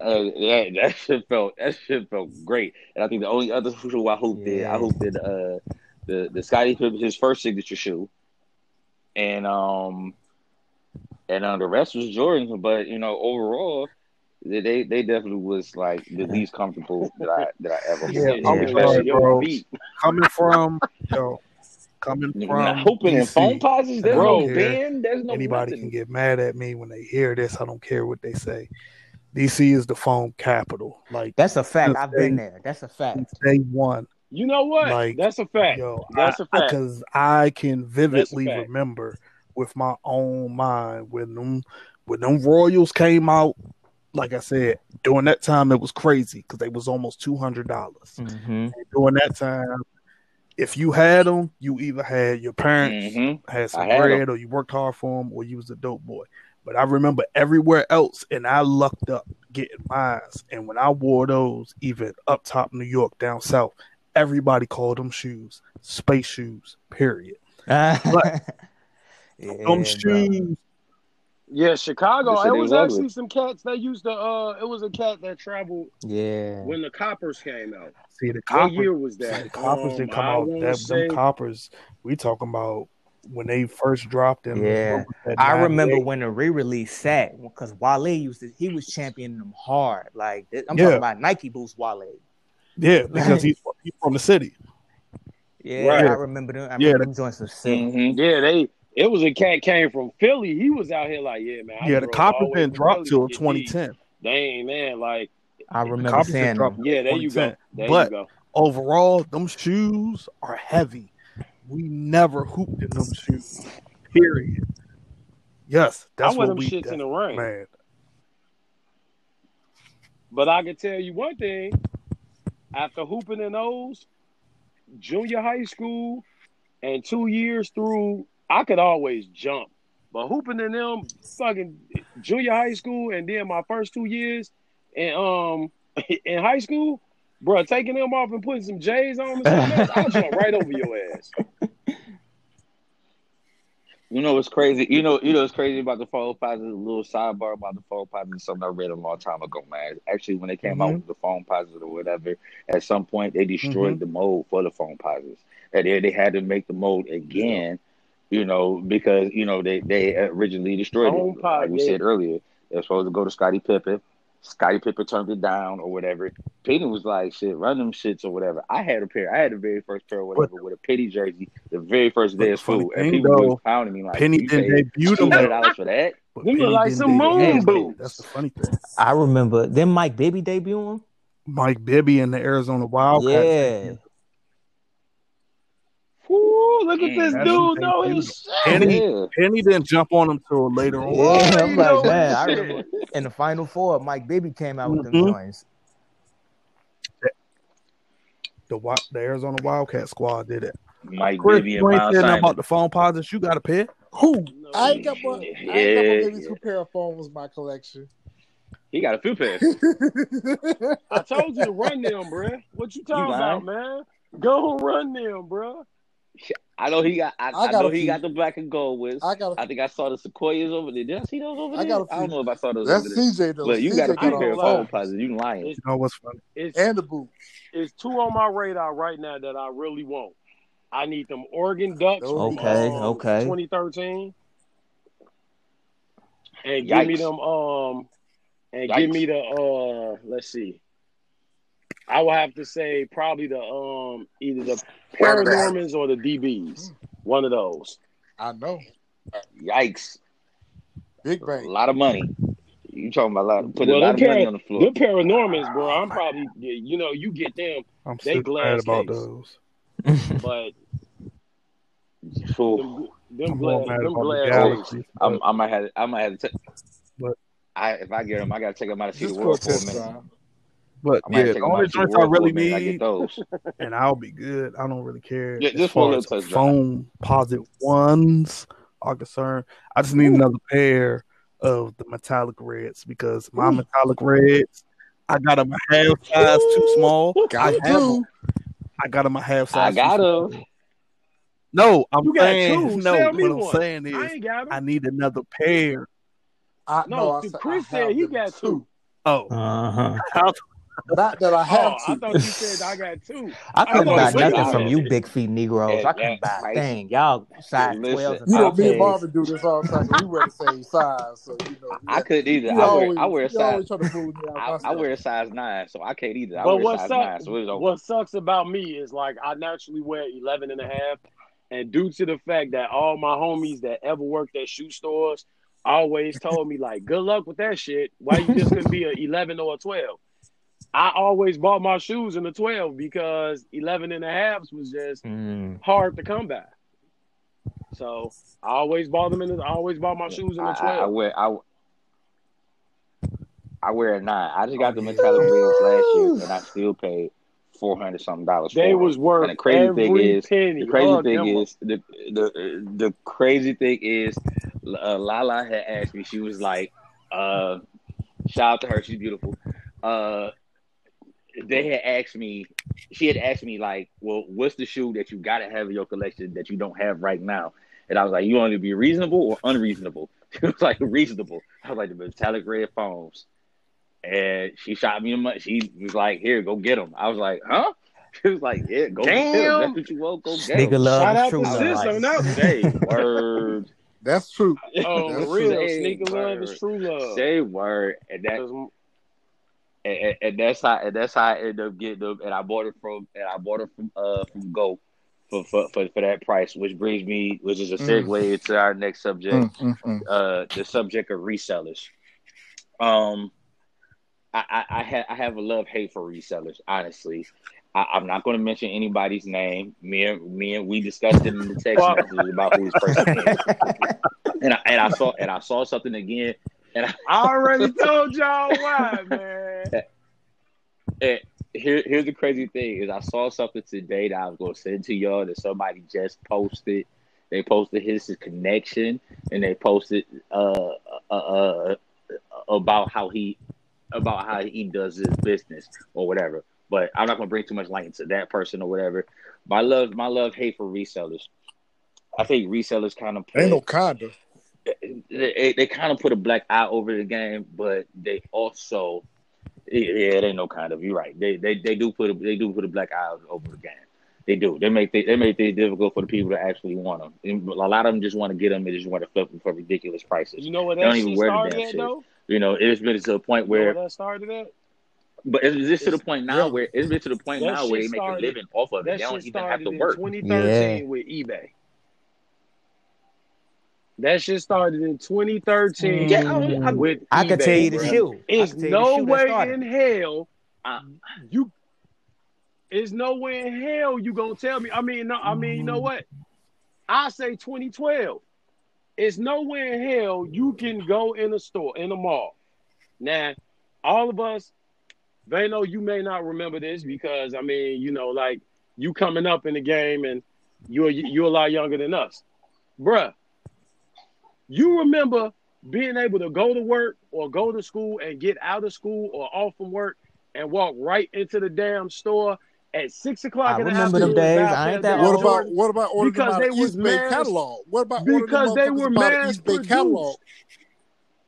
uh, yeah, that shit felt that shit felt great. And I think the only other shoe I hooped in, I hooped in uh the the Scottie Pippen his first signature shoe, and um, and uh, the rest was Jordan. But you know, overall, they they they definitely was like the least comfortable that I that I ever Yeah, hooped in. Yeah. sorry, bro. Coming from yo, coming from hooping in DC, Foamposites, there's Bro, no yeah. there's no anybody nothing. can get mad at me when they hear this. I don't care what they say. DC is the foam capital. Like That's a fact. I've been there. That's a fact. since day one. You know what? Like, That's a fact. Yo, That's a fact. Because I can vividly remember with my own mind when them when them Royals came out. Like I said, during that time it was crazy because they was almost two hundred dollars. Mm-hmm. During that time, if you had them, you either had your parents Mhm. had some had bread, or you worked hard for them, or you was a dope boy. But I remember everywhere else, and I lucked up getting mine. And when I wore those, even up top New York, down south, everybody called them shoes space shoes. Period. yeah, Them bro. shoes, Yeah, Chicago. They It was was actually ugly. some cats that used to. Uh, it was a cat that traveled Yeah. when the coppers came out. see the What coppers. year was see, that? the coppers Um, didn't come I out. wanna That, say- them coppers, we talking about when they first dropped them. Yeah. I remember when the re-release sat because Wale used to he was championing them hard. Like I'm Yeah. talking about Nike Boost Wale. Yeah, because he's, he's from the city. Yeah, Right. I remember them. I Yeah, remember them joints were sick. Mhm. Yeah, they. It was a cat came from Philly. He was out here like, yeah, man. I yeah, the drove all coppers the way didn't from drop Philly till to get these. 2010. Dang, man, like, I remember coppers seeing didn't yeah, there you go. There But- you go. overall, them shoes are heavy. We never hooped in them shoes. Period. Yes, that's I wear what them we shits in the rain. man. But I can tell you one thing: after hooping in those, junior high school, and two years through, I could always jump. But hooping in them fucking junior high school, and then my first two years, and um, in high school, bro, taking them off and putting some J's on and something else, I'll jump right over your ass. You know what's crazy? You know, you know what's crazy about the Foamposites. A little sidebar about the Foamposites. Something I read a long time ago, man. Actually, when they came out Mhm. with the Foamposites or whatever, at some point they destroyed the mold for the Foamposites, and then they had to make the mold again. You know, because you know they they originally destroyed it. Like we said earlier, they're supposed to go to Scottie Pippen. Scottie Pippen turned it down or whatever. Penny was like, "Shit, run them shits or whatever." I had a pair. I had the very first pair or whatever with a Penny jersey, the very first day of school, and people though, was pounding me like, "Penny didn't debut two hundred dollars for that." Them look like some moon boots. That's the funny thing. I remember then Mike Bibby debuting. Mike Bibby in the Arizona Wildcats. Yeah. Ooh, look at this dude though. He's Penny, yeah. Penny didn't jump on him till later on. Yeah, I'm like, man, I remember in the final four, Mike Bibby came out with mm-hmm. them joints. The, the Arizona Wildcat squad did it. Mike Chris, Bibby and Miles Simon. about the Foamposites. You got a pair? Who? I ain't got one. Yeah. I ain't got maybe two pair of foams in my collection. He got a few pairs. I told you to run them, bro. What you talking you about, man? Go run them, bro. I know he got. I, I, I know he got the black and gold with. I got. I think I saw the sequoias over there. Did I see those over I there? Got I don't know if I saw those. That's over CJ though. But you CJ got a few pair of Foamposites. You lying? You know what's funny? It's, and the boot. It's two on my radar right now that I really want. I need them Oregon Ducks. Okay. From, um, okay. 2013. And Yikes. give me them. Um. And Yikes. give me the. Uh. Let's see. I will have to say probably the um either the Paranormans or the DBs. One of those. I know. Yikes! Big bang. A lot of money. You talking about a lot? Put well, a lot of money on the floor. The Paranormans, bro. I'm probably you know you get them. I'm they glad about case. those. but Fool. them, them, glad, them glad I'm, I might have I might have to. T- but I if I get them, I gotta take them out to see the world for a minute. But yeah, the only joints I really need, I get those. and I'll be good. I don't really care. Yeah, just for as foam posit ones are concerned. I just need another pair of the metallic reds because my Ooh. metallic reds, I got them a half size too small. Got I have I got them a half size. I got them. No, I'm you saying no. What I'm one. saying is I, I, need another pair. I, no, no Chris said he got two. Oh, uh-huh. Not that I have oh, to. I thought you said I got two. I couldn't buy nothing from you, big feet Negroes. I couldn't buy a thing. Y'all size twelve. You know, me and Marvin do this all the time. We wear the same size, so you know. I couldn't either. I wear, I wear a size. I, I, wear a size nine, so I can't either. I but what sucks, nine, so what sucks about me is like I naturally wear 11 and a half, and due to the fact that all my homies that ever worked at shoe stores always told me like, "Good luck with that shit. Why you just couldn't be a 11 or a 12?" I always bought my shoes in the 12 because 11 and a halves was just mm. hard to come by. So I always bought them in the, I always bought my shoes in the 12. I, I wear I, I wear a nine. I just got the metallic rings last year and I still paid four hundred something dollars. They was worth and the crazy thing is penny. the crazy oh, thing is the the the crazy thing is uh, Lala had asked me. She was like, uh, "Shout out to her. She's beautiful." Uh, they had asked me, she had asked me like, well, what's the shoe that you got to have in your collection that you don't have right now? And I was like, you want to be reasonable or unreasonable? She was like, reasonable. I was like, the metallic red foams. And she shot me a money. She was like, here, go get them. I was like, huh? She was like, yeah, go Damn. get them. That's what you want, go get them. Sneaker love Shout out true to sis on that. Say word. That's true. Oh, That's real. True. Sneaker love is true love. Say word. And that and, and, that's how and that's how I ended up getting them. And I bought it from and I bought it from uh from Go for for, for, for that price, which brings me, which is a mm. segue mm. into our next subject, mm, mm, mm, uh, the subject of resellers. Um, I I, I, ha- I have a love hate for resellers, honestly. I, am not going to mention anybody's name. Me and me and we discussed it in the text messages about who this person is. and I, and I saw and I saw something again and I, I already told y'all why, man. And here, here's the crazy thing: is I saw something today that I was gonna send to y'all that somebody just posted. They posted his connection, and they posted uh, uh, uh, about how he about how he does his business or whatever. But I'm not gonna bring too much light into that person or whatever. My love, my love, hate for resellers. I think resellers kind of ain't no kinda they, they kind of put a black eye over the game, but they also yeah, they ain't no kind of. You're right. They they they do put a, they do put a black eye over the game. They do. They make they, they make things difficult for the people that actually want them. And a lot of them just want to get them. They just want to flip them for ridiculous prices. You know what that shit started at though? You know, it's been to the point You know where, where that started at? but it's just to the point now really? where it's been to the point That now where they shit make a living off of it. They don't even have to in work. 2013 with eBay. That shit started in 2013 Yeah, I- I- with I can tell you the bruh. shoe. It's can tell you the no way in hell Uh, you. It's no way in hell you gonna tell me. I mean, no. I mean, you know what? I say 2012. It's no way in hell you can go in a store in a mall. Now, all of us, they know you may not remember this because I mean, you know, like you coming up in the game and you're you're a lot younger than us, bruh. You remember being able to go to work or go to school and get out of school or off from work and walk right into the damn store at six o'clock I in the remember them days. buy a I ain't that What old. About what about ordering Because them out they of was Eastbay mass- catalog? What about ordering because they were about mass Eastbay catalog?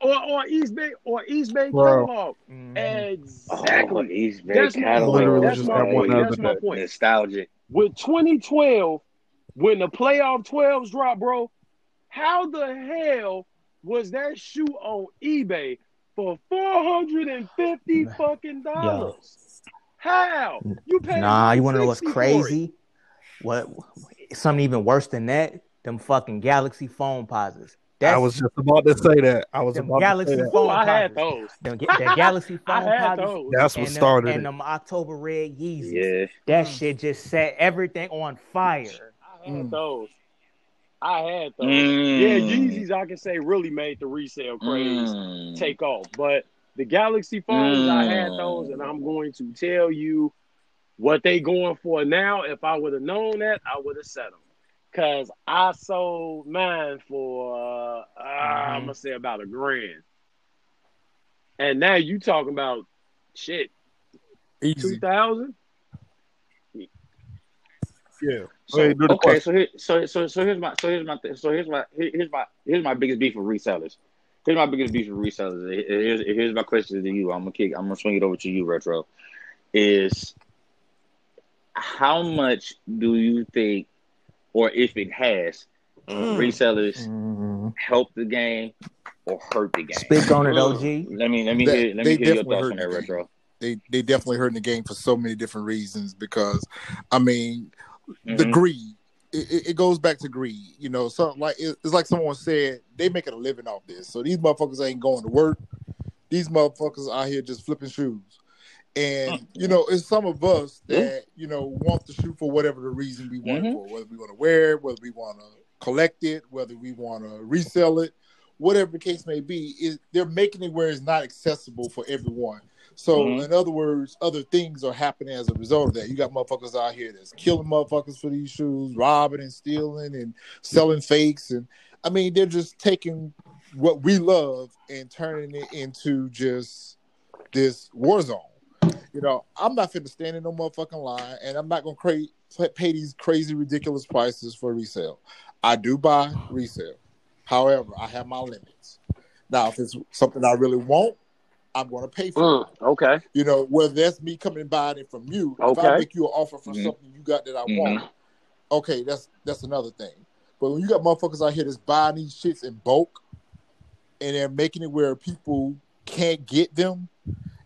or or Eastbay or Eastbay Bro. catalog. Mhm. Exactly. Oh, Eastbay That's catalog. point. Literally That's my point. That's my point. Nostalgic. With 2012, when the playoff 12s dropped, bro, how the hell was that shoe on eBay for four hundred and fifty fucking dollars? How you paid? Nah, you want to know what's 160 for it. crazy? What? Something even worse than that? Them fucking Galaxy Foamposites. That's I was just about to say that. I was them about Galaxy to say that. phone Oh, I had those. Them, the Galaxy I phone had pauses. those. That's what and them, started and it. them October red Yeezys. Yeah. That shit just set everything on fire. I had Mm. those. I had those. Mm. Yeah, Yeezys, I can say, really made the resale craze Mm. take off. But the Galaxy foams, I had Mm. those, and I'm going to tell you what they going for now. If I would have known that, I would have set them. Cause I sold mine for uh, uh, I'm gonna say about a grand, and now you talking about shit two Easy. thousand. Yeah. So, Go ahead, do the okay, question. so here, so so so here's my so here's my th- so here's my here's my here's my biggest beef with resellers. Here's my biggest beef with resellers. Here's, here's my question to you. I'm gonna kick. I'm gonna swing it over to you, retro. Is how much do you think, or if it has, resellers Mhm. help the game or hurt the game? Speak on it, Mm. OG. Let me let me That- hear let me hear your thoughts on that, the game. retro. They they definitely hurting the game for so many different reasons because I mean the Mhm. greed. It, it- goes back to greed, you know. So like it- it's like someone said they making a living off this. So these motherfuckers ain't going to work. These motherfuckers out here just flipping shoes. And you know, it's some of us that you know want the shoe for whatever the reason we want Mhm. it for, whether we want to wear it, whether we want to collect it, whether we want to resell it, whatever the case may be. Is they're making it where it's not accessible for everyone. So, Mhm. in other words, other things are happening as a result of that. You got motherfuckers out here that's killing motherfuckers for these shoes, robbing and stealing and selling fakes, and I mean, they're just taking what we love and turning it into just this war zone. You know, I'm not finna stand in no motherfucking line, and I'm not gonna cra- pay these crazy, ridiculous prices for resale. I do buy resale. However, I have my limits. Now, if it's something I really want, I'm gonna pay for it. Mm, okay. You know, whether that's me coming and buying it from you, okay. if Okay. I make you an offer for Mhm. something you got that I Mhm. want, okay, that's that's another thing. But when you got motherfuckers out here that's buying these shits in bulk and they're making it where people can't get them,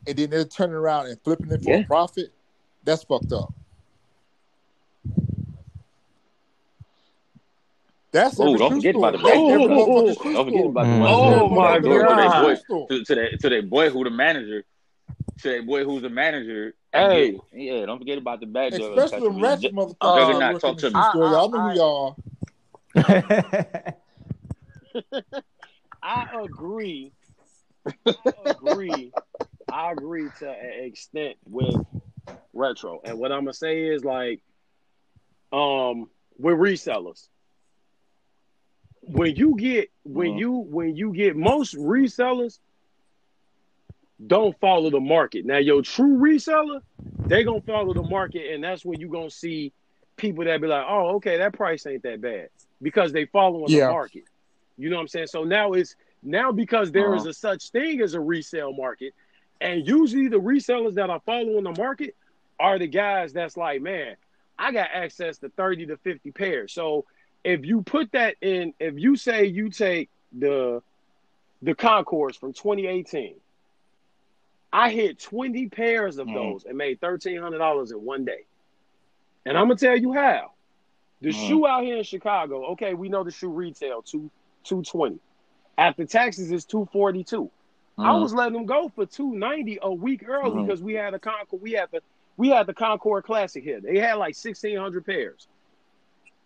and then they're turning around and flipping it for Yeah. a profit, that's fucked up. That's Oh, every don't shoe forget store. about the That's back- Oh, Don't forget about the Mm. Oh, my that to God. boy- to, to that to that boy who the manager, to that boy who's the manager. Hey. yeah, yeah, don't forget about the back door. Especially them ratchet Ju- motherfuckers Uh, that talk to me. store. I- Y'all know I- who y'all. I agree. I agree. I agree to an extent with retro. And what I'm gonna say is like, um, with resellers, when you get when Mhm. you when you get most resellers don't follow the market. Now your true reseller, they gonna follow the market, and that's when you gonna see people that be like, oh, okay, that price ain't that bad because they following Yeah. the market. You know what I'm saying? So now it's now because there is Uh-huh. a such thing as a resale market, and usually the resellers that are following the market are the guys that's like, man, I got access to 30 to 50 pairs. So if you put that in, if you say you take the the Concords from 2018. I hit 20 pairs of mm. those and made $1,300 in one day. And I'm to tell you how. The mm. shoe out here in Chicago, okay, we know the shoe retail two, 220. After taxes is 242. Mm. I was letting them go for 290 a week early because we had a Concord, we had the we had the Concord Classic here. They had like 1,600 pairs.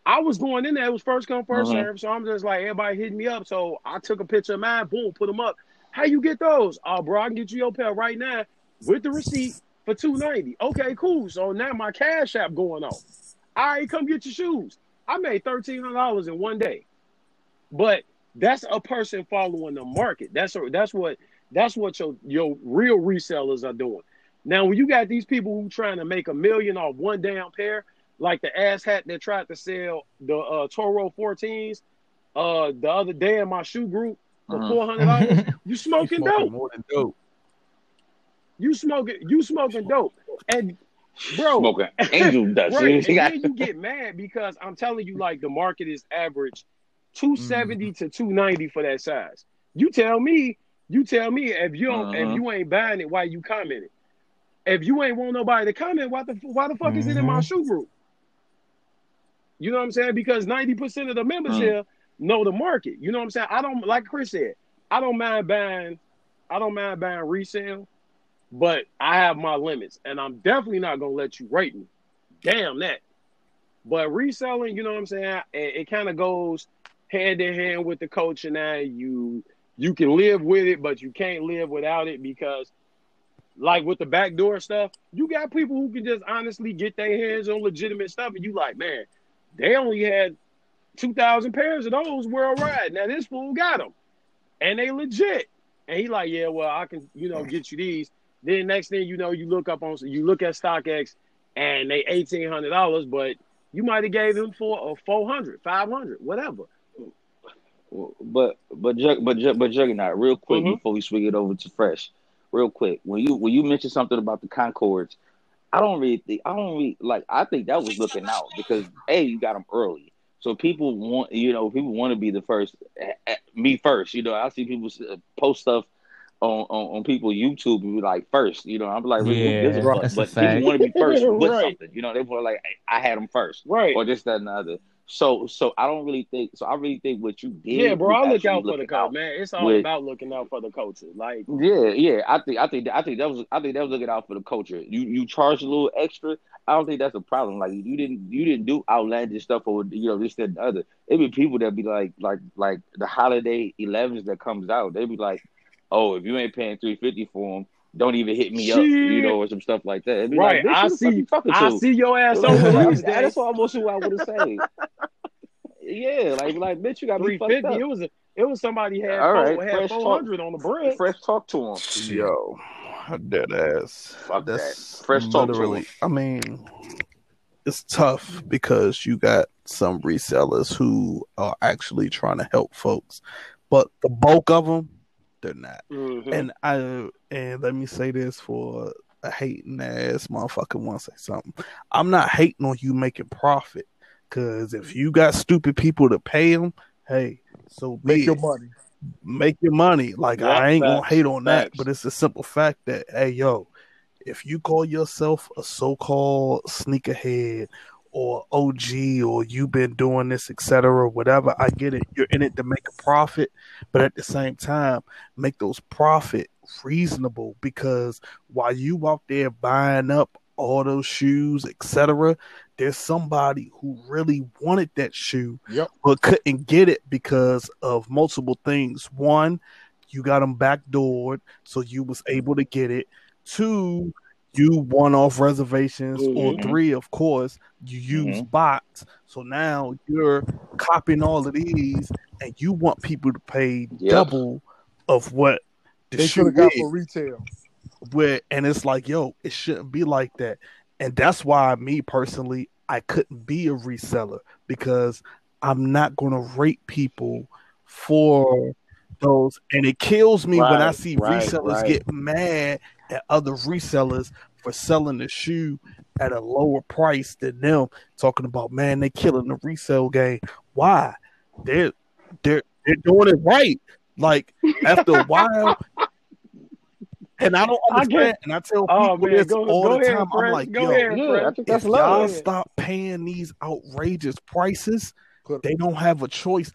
I was going in there. It was first come, 1st mm-hmm. serve. So I'm just like, everybody hitting me up. So I took a picture of mine, boom, put them up. How you get those? Oh, bro, I can get you your pair right now with the receipt for 290. Okay, cool. So now my cash app going on. All right, come get your shoes. I made $1,300 in one day. But that's a person following the market. That's a, that's what that's what your your real resellers are doing. Now, when you got these people who trying to make a million off one damn pair, like the ass hat that tried to sell the uh, Toro 14s uh, the other day in my shoe group for uh-huh. four hundred dollars. you smoking, smoking dope? More than dope. You smoking? You smoking dope? And bro, smoking angel dust. right, and then you get mad because I'm telling you, like the market is average two seventy mm. to two ninety for that size. You tell me. You tell me if you don't, uh-huh. if you ain't buying it, why you commenting? If you ain't want nobody to comment, why the why the fuck mm-hmm. is it in my mm-hmm. shoe group? You know what I'm saying? Because 90% of the membership mm. know the market. You know what I'm saying? I don't like Chris said, I don't mind buying, I don't mind buying resale, but I have my limits. And I'm definitely not gonna let you rate me. Damn that. But reselling, you know what I'm saying? It, it kind of goes hand in hand with the culture now. You you can live with it, but you can't live without it because like with the backdoor stuff, you got people who can just honestly get their hands on legitimate stuff, and you like, man, they only had 2,000 pairs of those worldwide. Now this fool got them, and they legit. And he like, yeah, well, I can, you know, get you these. Then next thing you know, you look up on, you look at StockX, and they eighteen hundred dollars, but you might have gave them for a 400, 500, whatever. But but but but Juggernaut, real quick mm-hmm. before we swing it over to Fresh, real quick. When you when you mentioned something about the Concords, I don't really think I don't really like. I think that was looking out because a you got them early, so people want you know people want to be the first. Eh, eh, me first, you know. I see people post stuff on, on, on people YouTube and be like first, you know. I'm like, yeah, but, but people want to be first with right. something, you know. They want like I had them first, right, or just that and the other. So, so I don't really think. So I really think what you did. Yeah, bro. I look out for the coach, man. It's all with, about looking out for the culture. Like, yeah, yeah. I think, I think, I think that was, I think that was looking out for the culture. You, you charge a little extra. I don't think that's a problem. Like, you didn't, you didn't do outlandish stuff or you know this that and the other. It'd be people that be like, like, like the holiday 11s that comes out. They'd be like, oh, if you ain't paying three fifty for them, don't even hit me Shit. up, you know, or some stuff like that. Right, like, I see. I see your ass over these days. That's almost what I would have said. yeah, like like bitch, you got three fifty. It was a, it was somebody had all right, had four hundred on the bread. Fresh talk to him. Yo, dead ass. Fuck That's that. Fresh talk to him. I mean, it's tough because you got some resellers who are actually trying to help folks, but the bulk of them they're not. Mm-hmm. And I and let me say this for a hating ass motherfucker want to say something. I'm not hating on you making profit because if you got stupid people to pay them, hey, so make your money. Make your money. Like yeah, I ain't facts, gonna hate on facts. that, but it's a simple fact that hey, yo, if you call yourself a so-called sneakerhead or OG or you've been doing this, etc., whatever. I get it. You're in it to make a profit, but at the same time, make those profit reasonable because while you out there buying up all those shoes, etc., there's somebody who really wanted that shoe yep. but couldn't get it because of multiple things. One, you got them backdoored, so you was able to get it. Two, you one off reservations, mm-hmm. or three, of course, you use mm-hmm. bots. So now you're copying all of these, and you want people to pay yep. double of what the they should have got for retail. Where and it's like, yo, it shouldn't be like that, and that's why me personally, I couldn't be a reseller because I'm not going to rate people for those, and it kills me right, when I see right, resellers right. get mad at other resellers for selling the shoe at a lower price than them. Talking about man, they killing the resale game. Why? They're they're they're doing it right. Like after a while, and I don't I understand. get- and I tell oh, people Oh man, this go, all go the ahead, time. I'm like, go yo, ahead, Yeah, Fred. I think that's if y'all stop paying these outrageous prices, they don't have a choice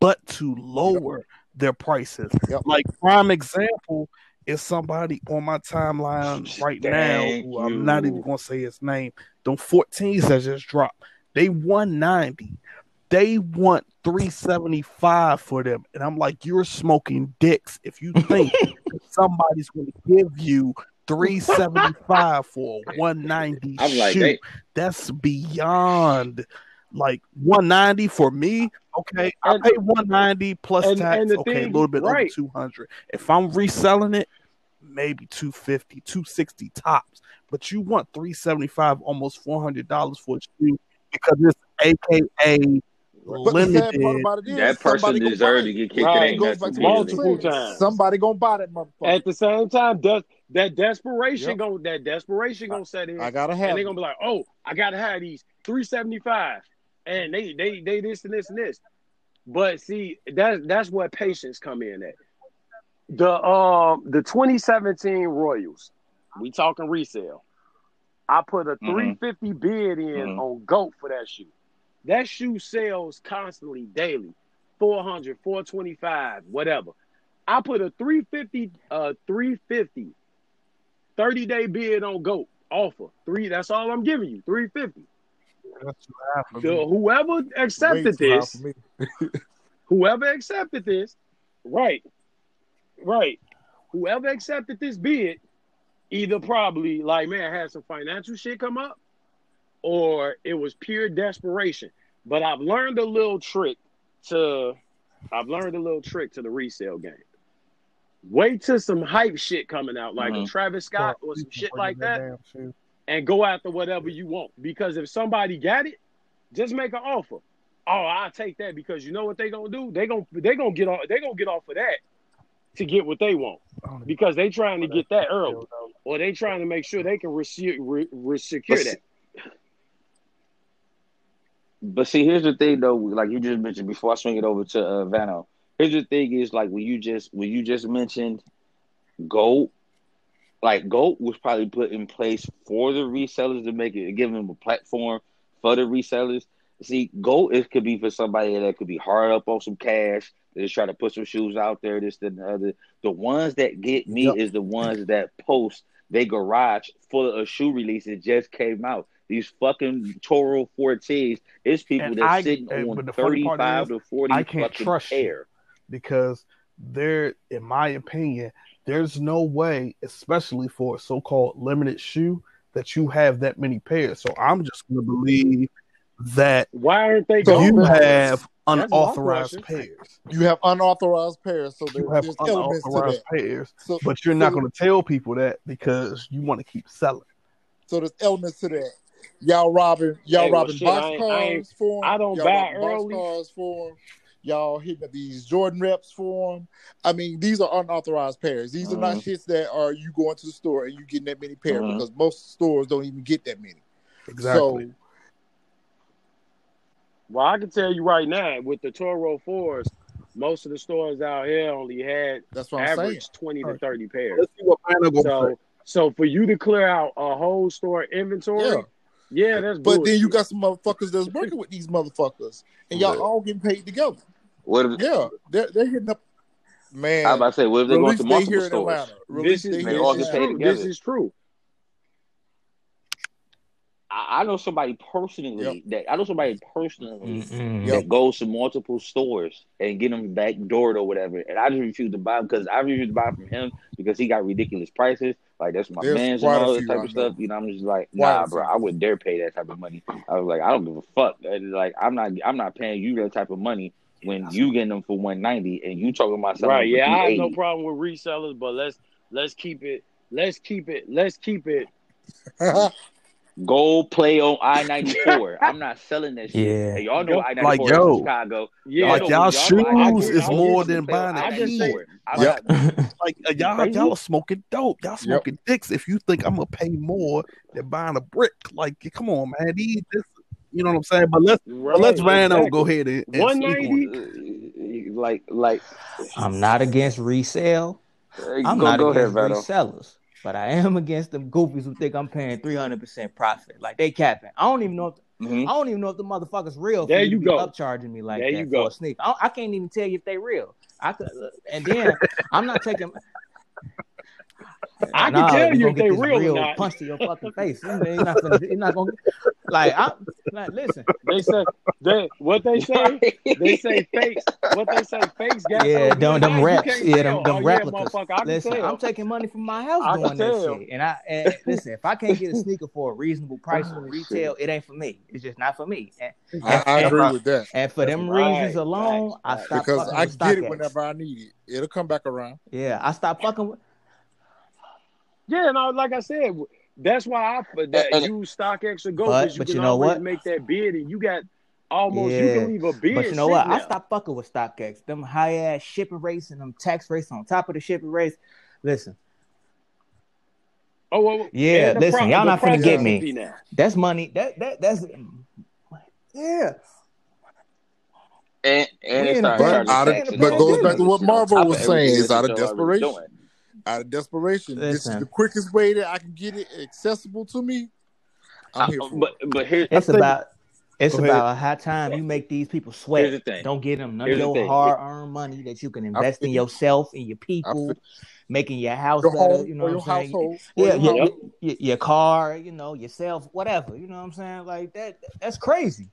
but to lower their prices. Yep. Like prime example is somebody on my timeline right Thank now who I'm not even gonna say his name. Them 14s that just dropped. They 190. They want 375 for them. And I'm like, you're smoking dicks if you think somebody's gonna give you 375 for a 190 I'm like, shoe. they, That's beyond like 190 for me. Okay, I pay 190 plus and- tax. and okay, thing- a little bit over 200. If I'm reselling it, maybe 250, 260 tops. But you want 375, almost 400 dollars for a shoe because it's AKA But limited. part about it is that person somebody gonna deserved to get kicked. Right. It It ain't goes nothing to to what do you with it. Multiple times. Somebody gonna buy that motherfucker. At the same time, des- that desperation Yep. go that desperation gonna set in, I gotta have. and have they're it. gonna be like, "Oh, I gotta have these three seventy five, and they they they this and this and this." But see, that that's where patience come in at. The um the 2017 Royals, we talking resale. I put a Mhm. 350 bid in Mhm. on GOAT for that shoe. That shoe sells constantly, daily, 400, 425, whatever. I put a 350, uh 350 30 day bid on GOAT offer. Three, that's all I'm giving you. 350. That's too high for The, whoever accepted this, whoever accepted this, right, right, whoever accepted this bid, either probably like man had some financial shit come up, or it was pure desperation. But I've learned a little trick to, I've learned a little trick to the resale game. Wait till some hype shit coming out, like a Mhm. Travis Scott or some shit like that, Damn shoe. And go after whatever you want. Because if somebody got it, just make an offer. Oh, I'll take that because you know what they gonna do? They gonna they gonna get off they gonna get off of that to get what they want I don't even because they trying to get that early or they trying to make sure they can re- re- re- secure But that. But see, here's the thing though, like you just mentioned before I swing it over to uh, Vano. Here's the thing is like when you just when you just mentioned Goat, like Goat was probably put in place for the resellers to make it give them a platform for the resellers. See, Goat it could be for somebody that could be hard up on some cash. They just try to put some shoes out there, this and the other. The ones that get me Yep. is the ones that post they garage full of shoe releases just came out. These fucking Toro 14s, it's people And that I- sitting and- on but the funny part 35 is, to 40 I can't fucking trust pair. because there, in my opinion, there's no way, especially for a so-called limited shoe, that you have that many pairs. So I'm just going to believe that Why aren't they going? you have my unauthorized pairs. You have unauthorized pairs, so there, You have there's elements to unauthorized pairs, So, but you're not so, going to tell people that because you want to keep selling. so there's elements to that. Y'all robbing, y'all Hey, well, robbing shit, I box ain't- I ain't- cars for 'em. I don't y'all buy robbing early. box cars for 'em. Y'all hitting up these Jordan reps for them. I mean, these are unauthorized pairs. These are not Mm-hmm. shits that are you going to the store and you getting that many pairs Mhm. because most stores don't even get that many. Exactly. So Well, I can tell you right now, with the Toro fours, most of the stores out here only had that's what I'm saying. twenty to thirty pairs. Let's see what Pano gonna. So, so for you to clear out a whole store inventory, Yeah. yeah, that's. But then you got some motherfuckers that's working with these motherfuckers, and y'all But- all getting paid together. What if, Yeah, they're, they're hitting up. Man, I about to say, what if they're going release to multiple here stores? Atlanta. This is, They all in this is true. This is true. I, I know somebody personally that I know somebody personally Mm-mm. that Yep. goes to multiple stores and get them back doored or whatever. And I just refuse to buy because I refuse to buy from him because he got ridiculous prices. Like that's my There's man's and all that type of stuff. know. You know, I'm just like, Quite nah, bro. I wouldn't dare pay that type of money. I was like, I don't give a fuck. And, Like I'm not I'm not paying you that type of money when you getting them for 190 and you talking about selling Right. them for Yeah, I have no problem with resellers, but let's let's keep it. Let's keep it. Let's keep it. Go play on I ninety four. I'm not selling that shit. Yeah. And y'all know Go- I ninety Like, four yo, Chicago. Yeah, like know- y'all know shoes I- is I- more I- than buying I a just key. say- I'm Yep. not- Like uh, y'all, Crazy? y'all are smoking dope. Y'all smoking dicks. If you think I'm gonna pay more than buying a brick, like come on, man. These, this, you know what I'm saying? But let's Right, but let's Vano exactly. go ahead and, and speak on it. like like I'm not against resale. I'm go, not go ahead, against Vado. resellers, but I am against them goofies who think I'm paying 300 percent profit. Like they capping. I don't even know if Mhm. I don't even know if the motherfuckers real. There you go. Upcharging me like There that you for go. a sneak. I, I can't even tell you if they real. I could, and then I'm not taking. I can Nah, tell you gonna if they this real or not. Punch to your fucking face. You know, You're not gonna. You're not gonna. Like I. Like, listen. They say they what they say. They say fakes. What they say fakes got Yeah, so them good them now you reps. can't Yeah, tell. them them oh, replicas. Yeah, motherfucker, I can listen, tell. I'm taking money from my house I doing that shit. And I and listen, if I can't get a sneaker for a reasonable price ah, on retail, it ain't for me. It's just not for me. And, I, I and- agree with that and for them Right, reasons alone, right, I right. stopped because I get it StockX. whenever I need it. It'll come back around. Yeah, I stop fucking with. Yeah, no, like I said, that's why I that And- use StockX or Go because you but can you know always what? make that bid and you got almost you can leave a bid. But you know what? sitting I there. stopped fucking with StockX. Them high ass shipping rates and them tax rates on top of the shipping rates. Listen, Oh, well, Yeah, and the listen, y'all the not finna get me. now. that's money. That that that's yeah. And and We it's not But out of, but on goes back to what you Marvel was saying. everything It's out of desperation. Doing. Out of desperation, this is the quickest way that I can get it accessible to me. I'm here uh, for but it. but here It's think- about it's Go ahead. about high time you make these people sweat. Here's the thing. Don't get them none Here's of your hard earned money that you can invest in yourself and your people, making your house Your better. home You know your what I'm saying? household. Yeah, your your, your, your car, you know, yourself, whatever. You know what I'm saying? Like that. That's crazy.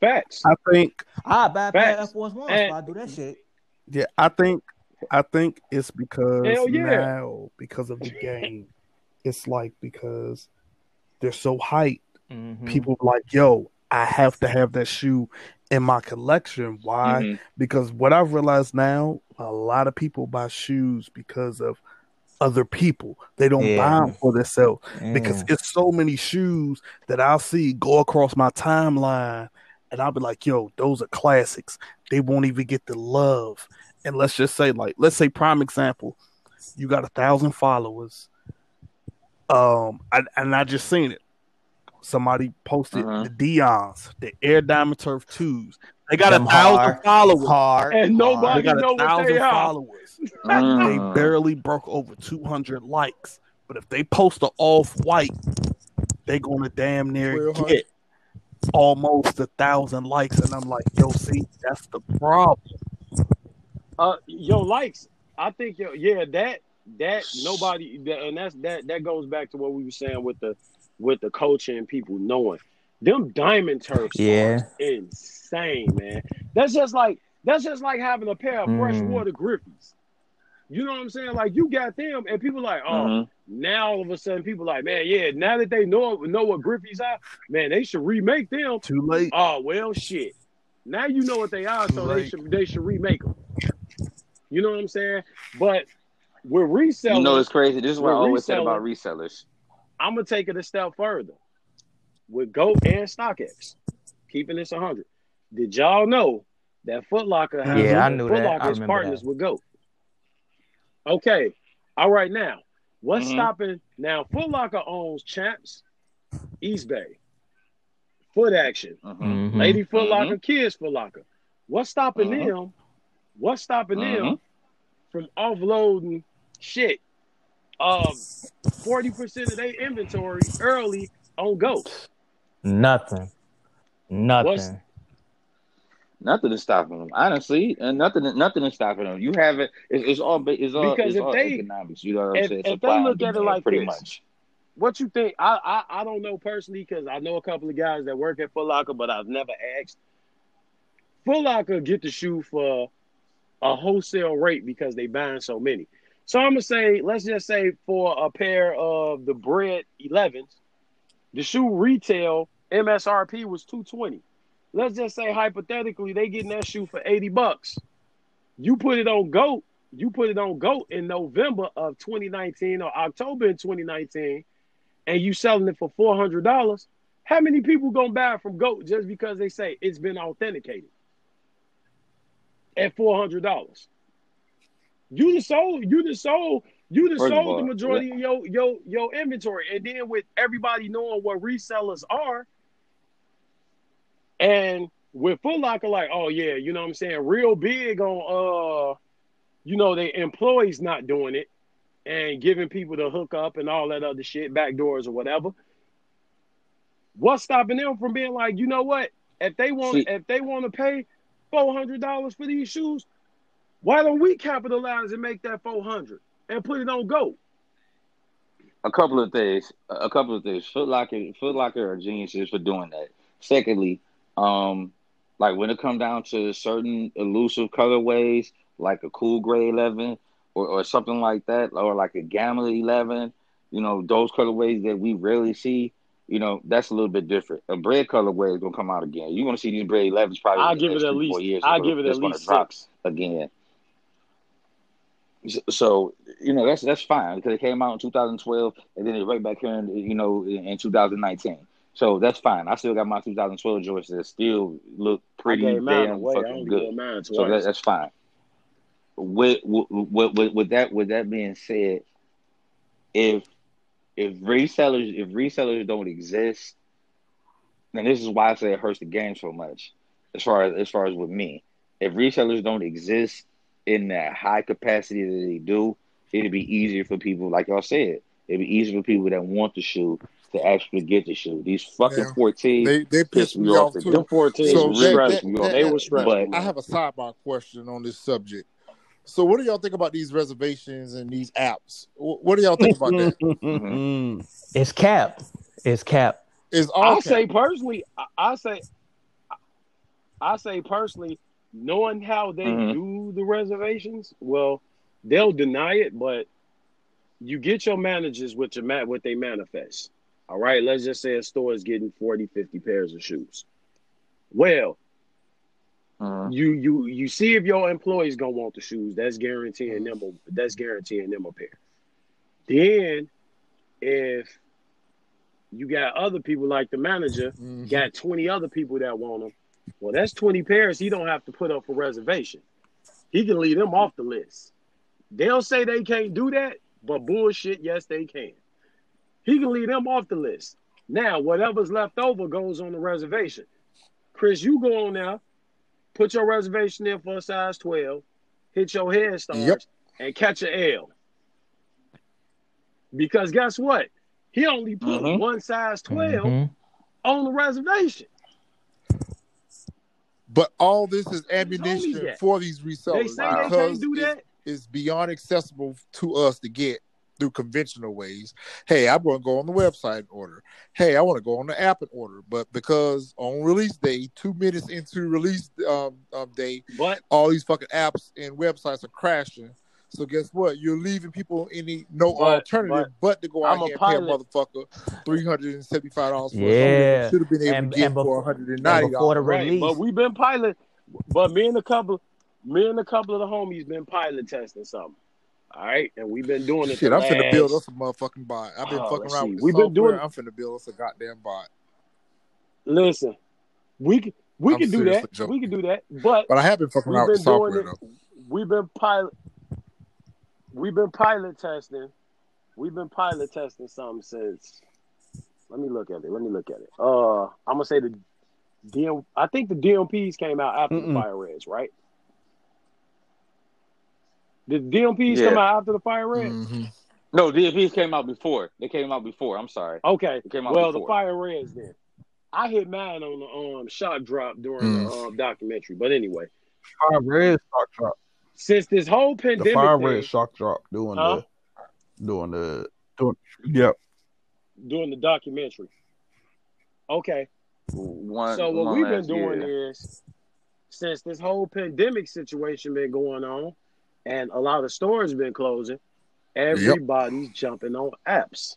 Facts. I think I buy a pair of Facts. Air Force One if I do that shit. yeah, I think I think it's because yeah. now because of the game. It's like because they're so hyped. Mhm. People like, yo, I have to have that shoe in my collection. Why? Mhm. Because what I've realized now, a lot of people buy shoes because of other people. They don't Yeah. buy them for themselves because it's so many shoes that I'll see go across my timeline, and I'll be like, "Yo, those are classics. They won't even get the love." And let's just say, like, let's say, prime example, you got a thousand followers, um, I, and I just seen it. Somebody posted Uh-huh. the Deion's, the Air Diamond Turf twos. They got Them a thousand hard, followers. hard, And They nobody- got know a what they thousand are. followers. They Mm. barely broke over 200 likes. But if they post a off white, they gonna damn near get almost a thousand likes. And I'm like, yo, see, that's the problem. Uh, yo, likes. I think yo, yeah, that that nobody, that, and that's that that goes back to what we were saying with the with the coaching and people knowing them diamond turfs Yeah. are insane, man. That's just like that's just like having a pair of Mm. freshwater Griffeys. You know what I'm saying? Like you got them, and people like, oh, Mhm. now all of a sudden people like, man, yeah. Now that they know know what Griffeys are, man, they should remake them. Too late. Oh well, shit. Now you know what they are, so they should they should remake them. You know what I'm saying? But with resellers, You know it's crazy. This is what I We're always said about resellers. I'm gonna take it a step further. With Goat and StockX, keeping this 100. Did y'all know that Foot Locker has Yeah, I knew Foot that. I Locker is remember partners that. with Goat? Okay, all right. Now, what's Mhm. stopping? Now, Foot Locker owns Champs, Eastbay, Foot Action, Mhm. Mhm. Lady Foot Mhm. Locker, Kids Foot Locker. What's stopping Mhm. them? What's stopping them Mhm. from offloading shit? Um, forty percent of their inventory early on Go. Nothing. Nothing. What's- Nothing is stopping them, honestly, and nothing, nothing is stopping them. You have it. It's, it's all, it's all, Because it's if all they- economics. You know what I'm if- saying? if they Supply and look at it like pretty this, much. What you think? I I, I don't know personally because I know a couple of guys that work at Foot Locker, but I've never asked. Foot Locker get the shoe for a wholesale rate because they buying so many. So I'm gonna say, let's just say for a pair of the bread 11s, the shoe retail MSRP was 220. Let's just say hypothetically they getting that shoe for 80 bucks. You put it on GOAT, you put it on GOAT in November of 2019 or October in 2019, and you selling it for four hundred dollars. How many people gonna buy from GOAT just because they say it's been authenticated at four hundred dollars? You the sold, you the sold, you just First sold the all, majority of your your your inventory, and then with everybody knowing what resellers are, and with Foot Locker, like, oh yeah, you know what I'm saying, real big on uh, you know, they employees not doing it and giving people the hookup and all that other shit, back doors or whatever. What's stopping them from being like, you know what? If they want, See- if they want to pay four hundred dollars for these shoes, why don't we capitalize and make that four hundred and put it on go? a couple of things. A couple of things. Foot Locker, Foot Locker are geniuses for doing that. Secondly, um, like when it comes down to certain elusive colorways, like a cool gray eleven or, or something like that, or like a gamma eleven, you know, those colorways that we rarely see. You know, that's a little bit different. A bread colorway is gonna come out again. You're gonna see these bread 11s probably. I'll give it at least. Years. I'll give it at least six. again. So you know that's that's fine because it came out in 2012 and then it right back here in you know in, in 2019. So that's fine. I still got my 2012 Jordans that still look pretty I gave mine damn. Fucking good. So that, that's fine. With, with with with that with that being said, if if resellers if resellers don't exist, and this is why I say it hurts the game so much. As far as as far as with me, if resellers don't exist in that high capacity that they do, it'd be easier for people, like y'all said, it'd be easier for people that want the shoe to actually get the shoe. These fucking Yeah. 14, They they pissed me me off off the too. Them 14 So was that- stressful. that- that- they were that- stressful. but- I have a sidebar question on this subject. So, what do y'all think about these reservations and these apps? What do y'all think about that? Mm-hmm. It's cap. It's cap. Is all I cap. say personally, I, I say, I say personally, knowing how they Mhm. do the reservations, well, they'll deny it, but you get your managers with your mat what they manifest. All right, let's just say a store is getting 40, 50 pairs of shoes. Well, Mhm. you you you see if your employees gonna want the shoes. That's guaranteeing them. A, that's guaranteeing them a pair. Then, if you got other people like the manager, Mhm. got twenty other people that want them. Well, that's twenty pairs. He don't have to put up for reservation. He can leave them off the list. They'll say they can't do that, but bullshit. Yes, they can. He can leave them off the list. Now, whatever's left over goes on the reservation. Chris, you go on now, put your reservation in for a size 12, hit your head stars, Yep. and catch an L. Because guess what? He only put Mhm. one size 12 Mhm. on the reservation. But all this is told ammunition for these They resellers say they can't do that. it's beyond accessible to us to get through conventional ways. Hey, I'm going to go on the website and order. Hey, I want to go on the app and order. But because on release day, two minutes into release um, um, day, But all these fucking apps and websites are crashing. So guess what? You're leaving people any no But- alternative but, to go out I'm a and pay a pilot. motherfucker three hundred and seventy five dollars for Yeah. should have been able And- to get for before- one hundred and And before the dollars. right, release, but we've been pilot. But me and a couple, me and a couple of the homies been pilot testing something. All right, and we've been doing it. Shit, I'm finna build last- us a motherfucking bot. I've been Oh, fucking around see. with the We've been doing- I'm finna build us a goddamn bot. Listen, we can we I'm can do that. joking. We can do that. But But I have been fucking around with been the doing software though. We've been pilot. We've been pilot testing. We've been pilot testing something since. Let me look at it. Let me look at it. Uh, I'm gonna say the DM. I think the DMPs came out after Mm-mm. the Fire Reds, right? Did DMPs Yeah. come out after the Fire Reds? Mhm. No, DMPs came out before. They came out before. I'm sorry. Okay. It came out Well, the before. Fire Reds then. I hit mine on the um shock drop during the Mm. um documentary. But anyway, Fire red shock drop. since this whole The pandemic fire thing, red shock drop doing Huh? the doing the doing yep. during the documentary. Okay. One, so what one we've been doing year. is since this whole pandemic situation been going on and a lot of stores been closing, everybody's jumping on apps.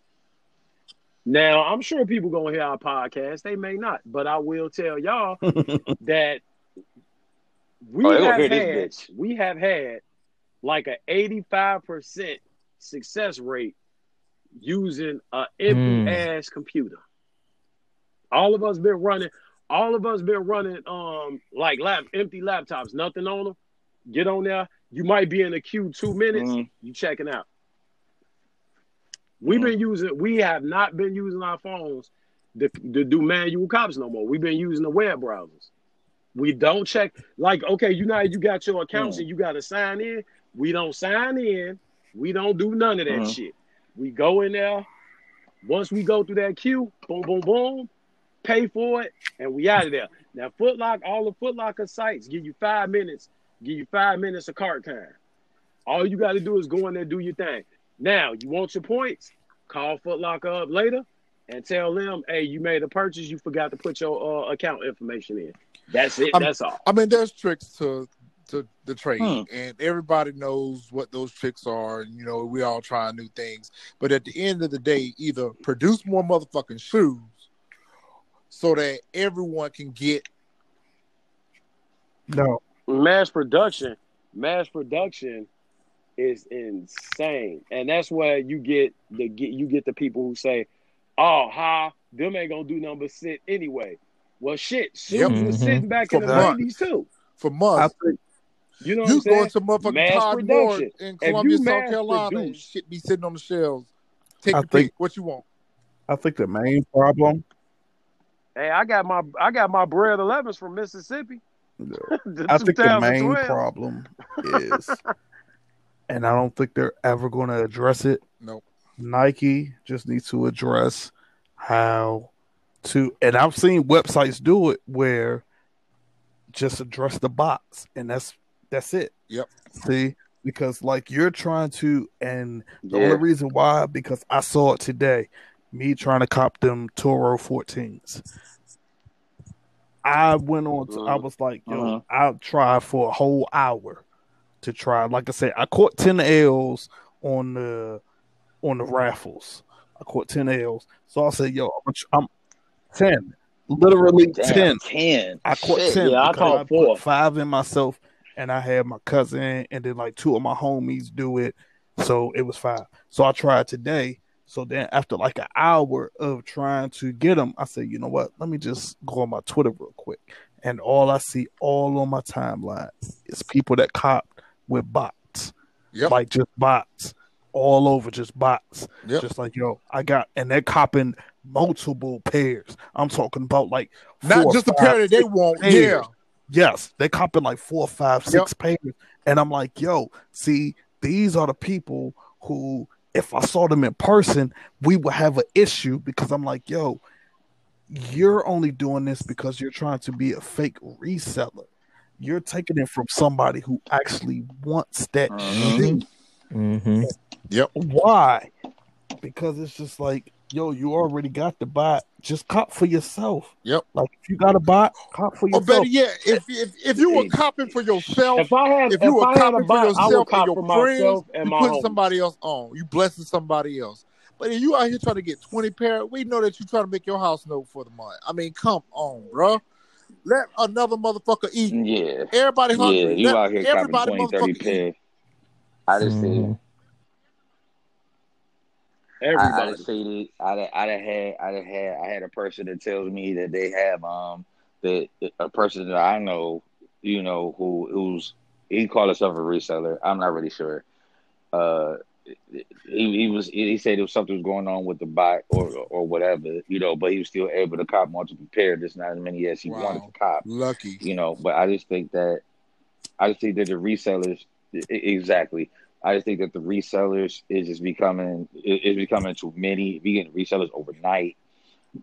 Now, I'm sure people gonna hear our podcast. They may not, but I will tell y'all that we Oh, have had we have had like a 85% success rate using a empty Hmm. ass computer. All of us been running, all of us been running um like lap empty laptops, nothing on them. Get on there. You might be in a queue two minutes, Mhm. you checking out. We've been using, we have not been using our phones to, to do manual cops no more. We've been using the web browsers. We don't check like okay, you know you got your accounts mm. and you got to sign in. We don't sign in. We don't do none of that mm. shit. We go in there. Once we go through that queue, boom, boom, boom, pay for it, and we out of there. Now, Footlock, all the Foot Locker sites give you five minutes, give you five minutes of cart time. All you got to do is go in there, do your thing. Now, you want your points? Call Foot Locker up later and tell them, hey, you made a purchase, you forgot to put your uh, account information in. That's it. I that's all. I mean, there's tricks to to the trade, hmm. and everybody knows what those tricks are. And you know, we all try new things. But at the end of the day, either produce more motherfucking shoes so that everyone can get. No mass production. Mass production is insane, and that's where you get the get you get the people who say, "Oh, ha, them ain't gonna do number sit anyway." Well, shit, shoes yep. was mm-hmm. sitting back For in the nineties too. For months, you know, you going to motherfucking mass Todd production. in Columbia, South Carolina, produce, and shit be sitting on the shelves. Take I think, pick. What you want? I think the main problem. Hey, I got my I got my bread 11s from Mississippi. I think the main problem is, and I don't think they're ever going to address it. Nope. Nike just needs to address how to, and I've seen websites do it where just address the box, and that's that's it. Yep. See, because like you're trying to, and the yeah. only reason why because I saw it today, me trying to cop them Toro 14s. I went on. To, I was like, yo, uh-huh. I'll try for a whole hour to try. Like I said, I caught ten L's on the on the raffles. I caught ten L's, so I said, yo, I'm, I'm ten, literally Damn, 10. ten. I caught Shit, ten. Yeah, I caught four. Five in myself, and I had my cousin, and then like two of my homies do it. So it was five. So I tried today so then, after like an hour of trying to get them, I said, you know what? Let me just go on my Twitter real quick. And all I see all on my timeline is people that cop with bots. Yep. Like just bots all over, just bots. Yep. Just like, yo, I got, and they're copping multiple pairs. I'm talking about like not just the pair that they want. Pairs. Yeah. Yes, they copping like four, five, six yep. pairs. And I'm like, yo, see, these are the people who if I saw them in person, we would have an issue because I'm like, yo, you're only doing this because you're trying to be a fake reseller. You're taking it from somebody who actually wants that mm-hmm. Mm-hmm. Yep. Why? Because it's just like yo, you already got the bot. Just cop for yourself. Yep. Like if you got a bot, cop for yourself. Or better yet, if if, if you were copping for yourself, if I had, if you if were copping for yourself and your friends, and you put somebody else on. You blessing somebody else. But if you out here trying to get twenty pair, we know that you trying to make your house note for the month. I mean, come on, bro. Let another motherfucker eat. Yeah. Everybody hungry. Yeah, you Let out here everybody 20, 30 pair. I just mm-hmm. Everybody. I, I stated, I, I had, I had, I had a person that tells me that they have, um, that a person that I know, you know, who who's he called himself a reseller. I'm not really sure. Uh, he, he was he said there was something was going on with the bot or or whatever, you know, but he was still able to cop multiple pairs, just not as many as he wow. wanted to cop. Lucky, you know. But I just think that I just think that the resellers exactly I just think that the resellers is just becoming is becoming too many. Getting resellers overnight.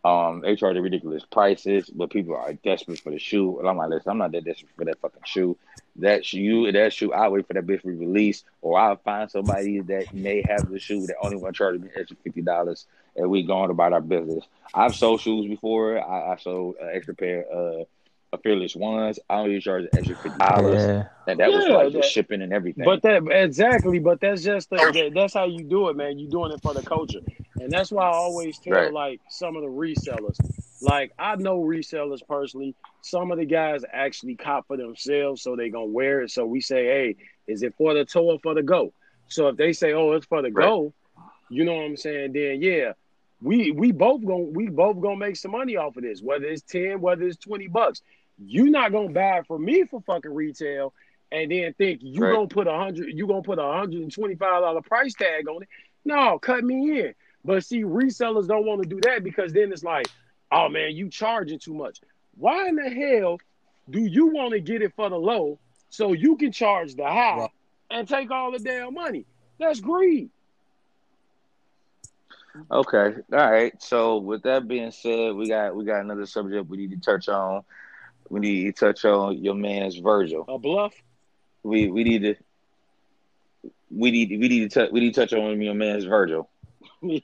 Um, they charge ridiculous prices, but people are desperate for the shoe. And I'm like, listen, I'm not that desperate for that fucking shoe. That shoe, that shoe, I'll wait for that bitch to be released, or I'll find somebody that may have the shoe that only want to charge me extra fifty dollars, and we going about our business. I've sold shoes before. I, I sold an extra pair. A fearless ones. I only charge an extra fifty dollars, yeah. and that yeah, was like the shipping and everything. But that exactly, but that's just the, that's how you do it, man. You doing it for the culture, and that's why I always tell right. like some of the resellers. Like I know resellers personally. Some of the guys actually cop for themselves, so they gonna wear it. So we say, hey, is it for the toe or for the go? So if they say, oh, it's for the right. go, you know what I'm saying? Then yeah, we we both gonna we both gonna make some money off of this, whether it's ten, whether it's twenty bucks. You're not gonna buy it from me for fucking retail and then think you right. gonna put a hundred you gonna put a hundred and twenty five dollar price tag on it. No, cut me in. But see, resellers don't want to do that because then it's like, oh man, you charging too much. Why in the hell Do you want to get it for the low so you can charge the high right. and take all the damn money? That's greed. Okay. All right. So with that being said, we got we got another subject we need to touch on. We need to touch on your man's Virgil. A bluff. We we need to we need we need to touch we need to touch on your man's Virgil. we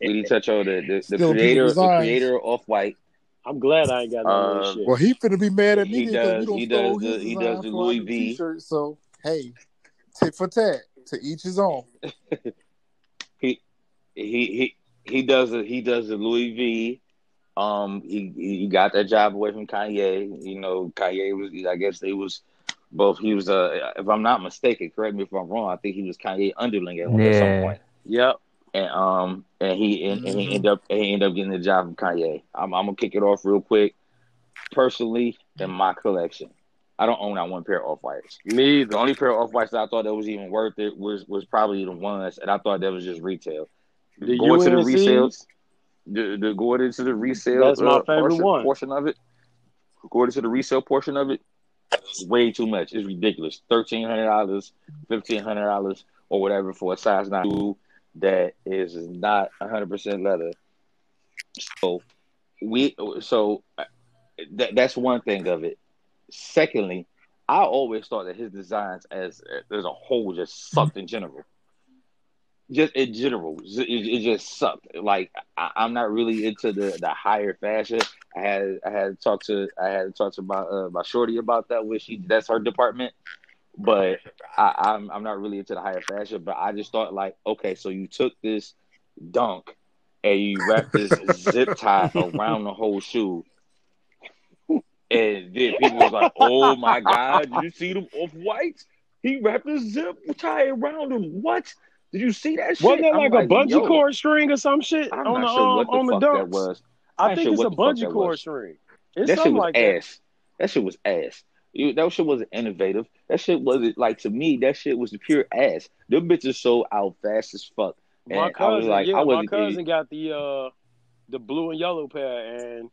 need to touch on the the, the creator the creator of White. I'm glad I ain't got no uh, shit. Well, he finna be mad at me he does, he does the, he does the Louis V. T-shirt, so hey, tit for tat, to each his own. he he he he does it. He does the Louis V. Um, he he got that job away from Kanye. You know, Kanye was. I guess they was both. He was. Uh, if I'm not mistaken, correct me if I'm wrong. I think he was Kanye underling at, yeah. at some point. Yep. And um, and he and, mm-hmm. and he ended up he ended up getting the job from Kanye. I'm, I'm gonna kick it off real quick. Personally, in my collection, I don't own that one pair of off whites. Me, the only pair of off whites that I thought that was even worth it was was probably the ones, and I thought that was just retail. The going to the resales, the, the going into the resale. That's my uh, favorite portion, one. Portion of it, going into the resale portion of it, way too much. It's ridiculous. Thirteen hundred dollars, fifteen hundred dollars, or whatever for a size nine that is not hundred percent leather. So we so that that's one thing of it. Secondly, I always thought that his designs as as a whole just sucked in general just in general, it, it just sucked. Like I, am not really into the, the higher fashion. I had I had talked to I had talked to my uh, my shorty about that, which she that's her department. But I, I'm I'm not really into the higher fashion. But I just thought like, okay, so you took this dunk and you wrapped this zip tie around the whole shoe. And then people was like, "Oh my god, you see them off whites? He wrapped a zip tie around him. What?" Did you see that shit? Wasn't that like, like, a bungee yo, cord string or some shit I'm on the sure um, on the dunks? That was. I, I think it's a bungee cord string. It's that shit was like ass. That. that shit was ass. You, that shit wasn't innovative. That shit wasn't like to me. That shit was the pure ass. Them bitches sold out fast as fuck. And my cousin, I was like, yeah, I my cousin got the uh the blue and yellow pair, and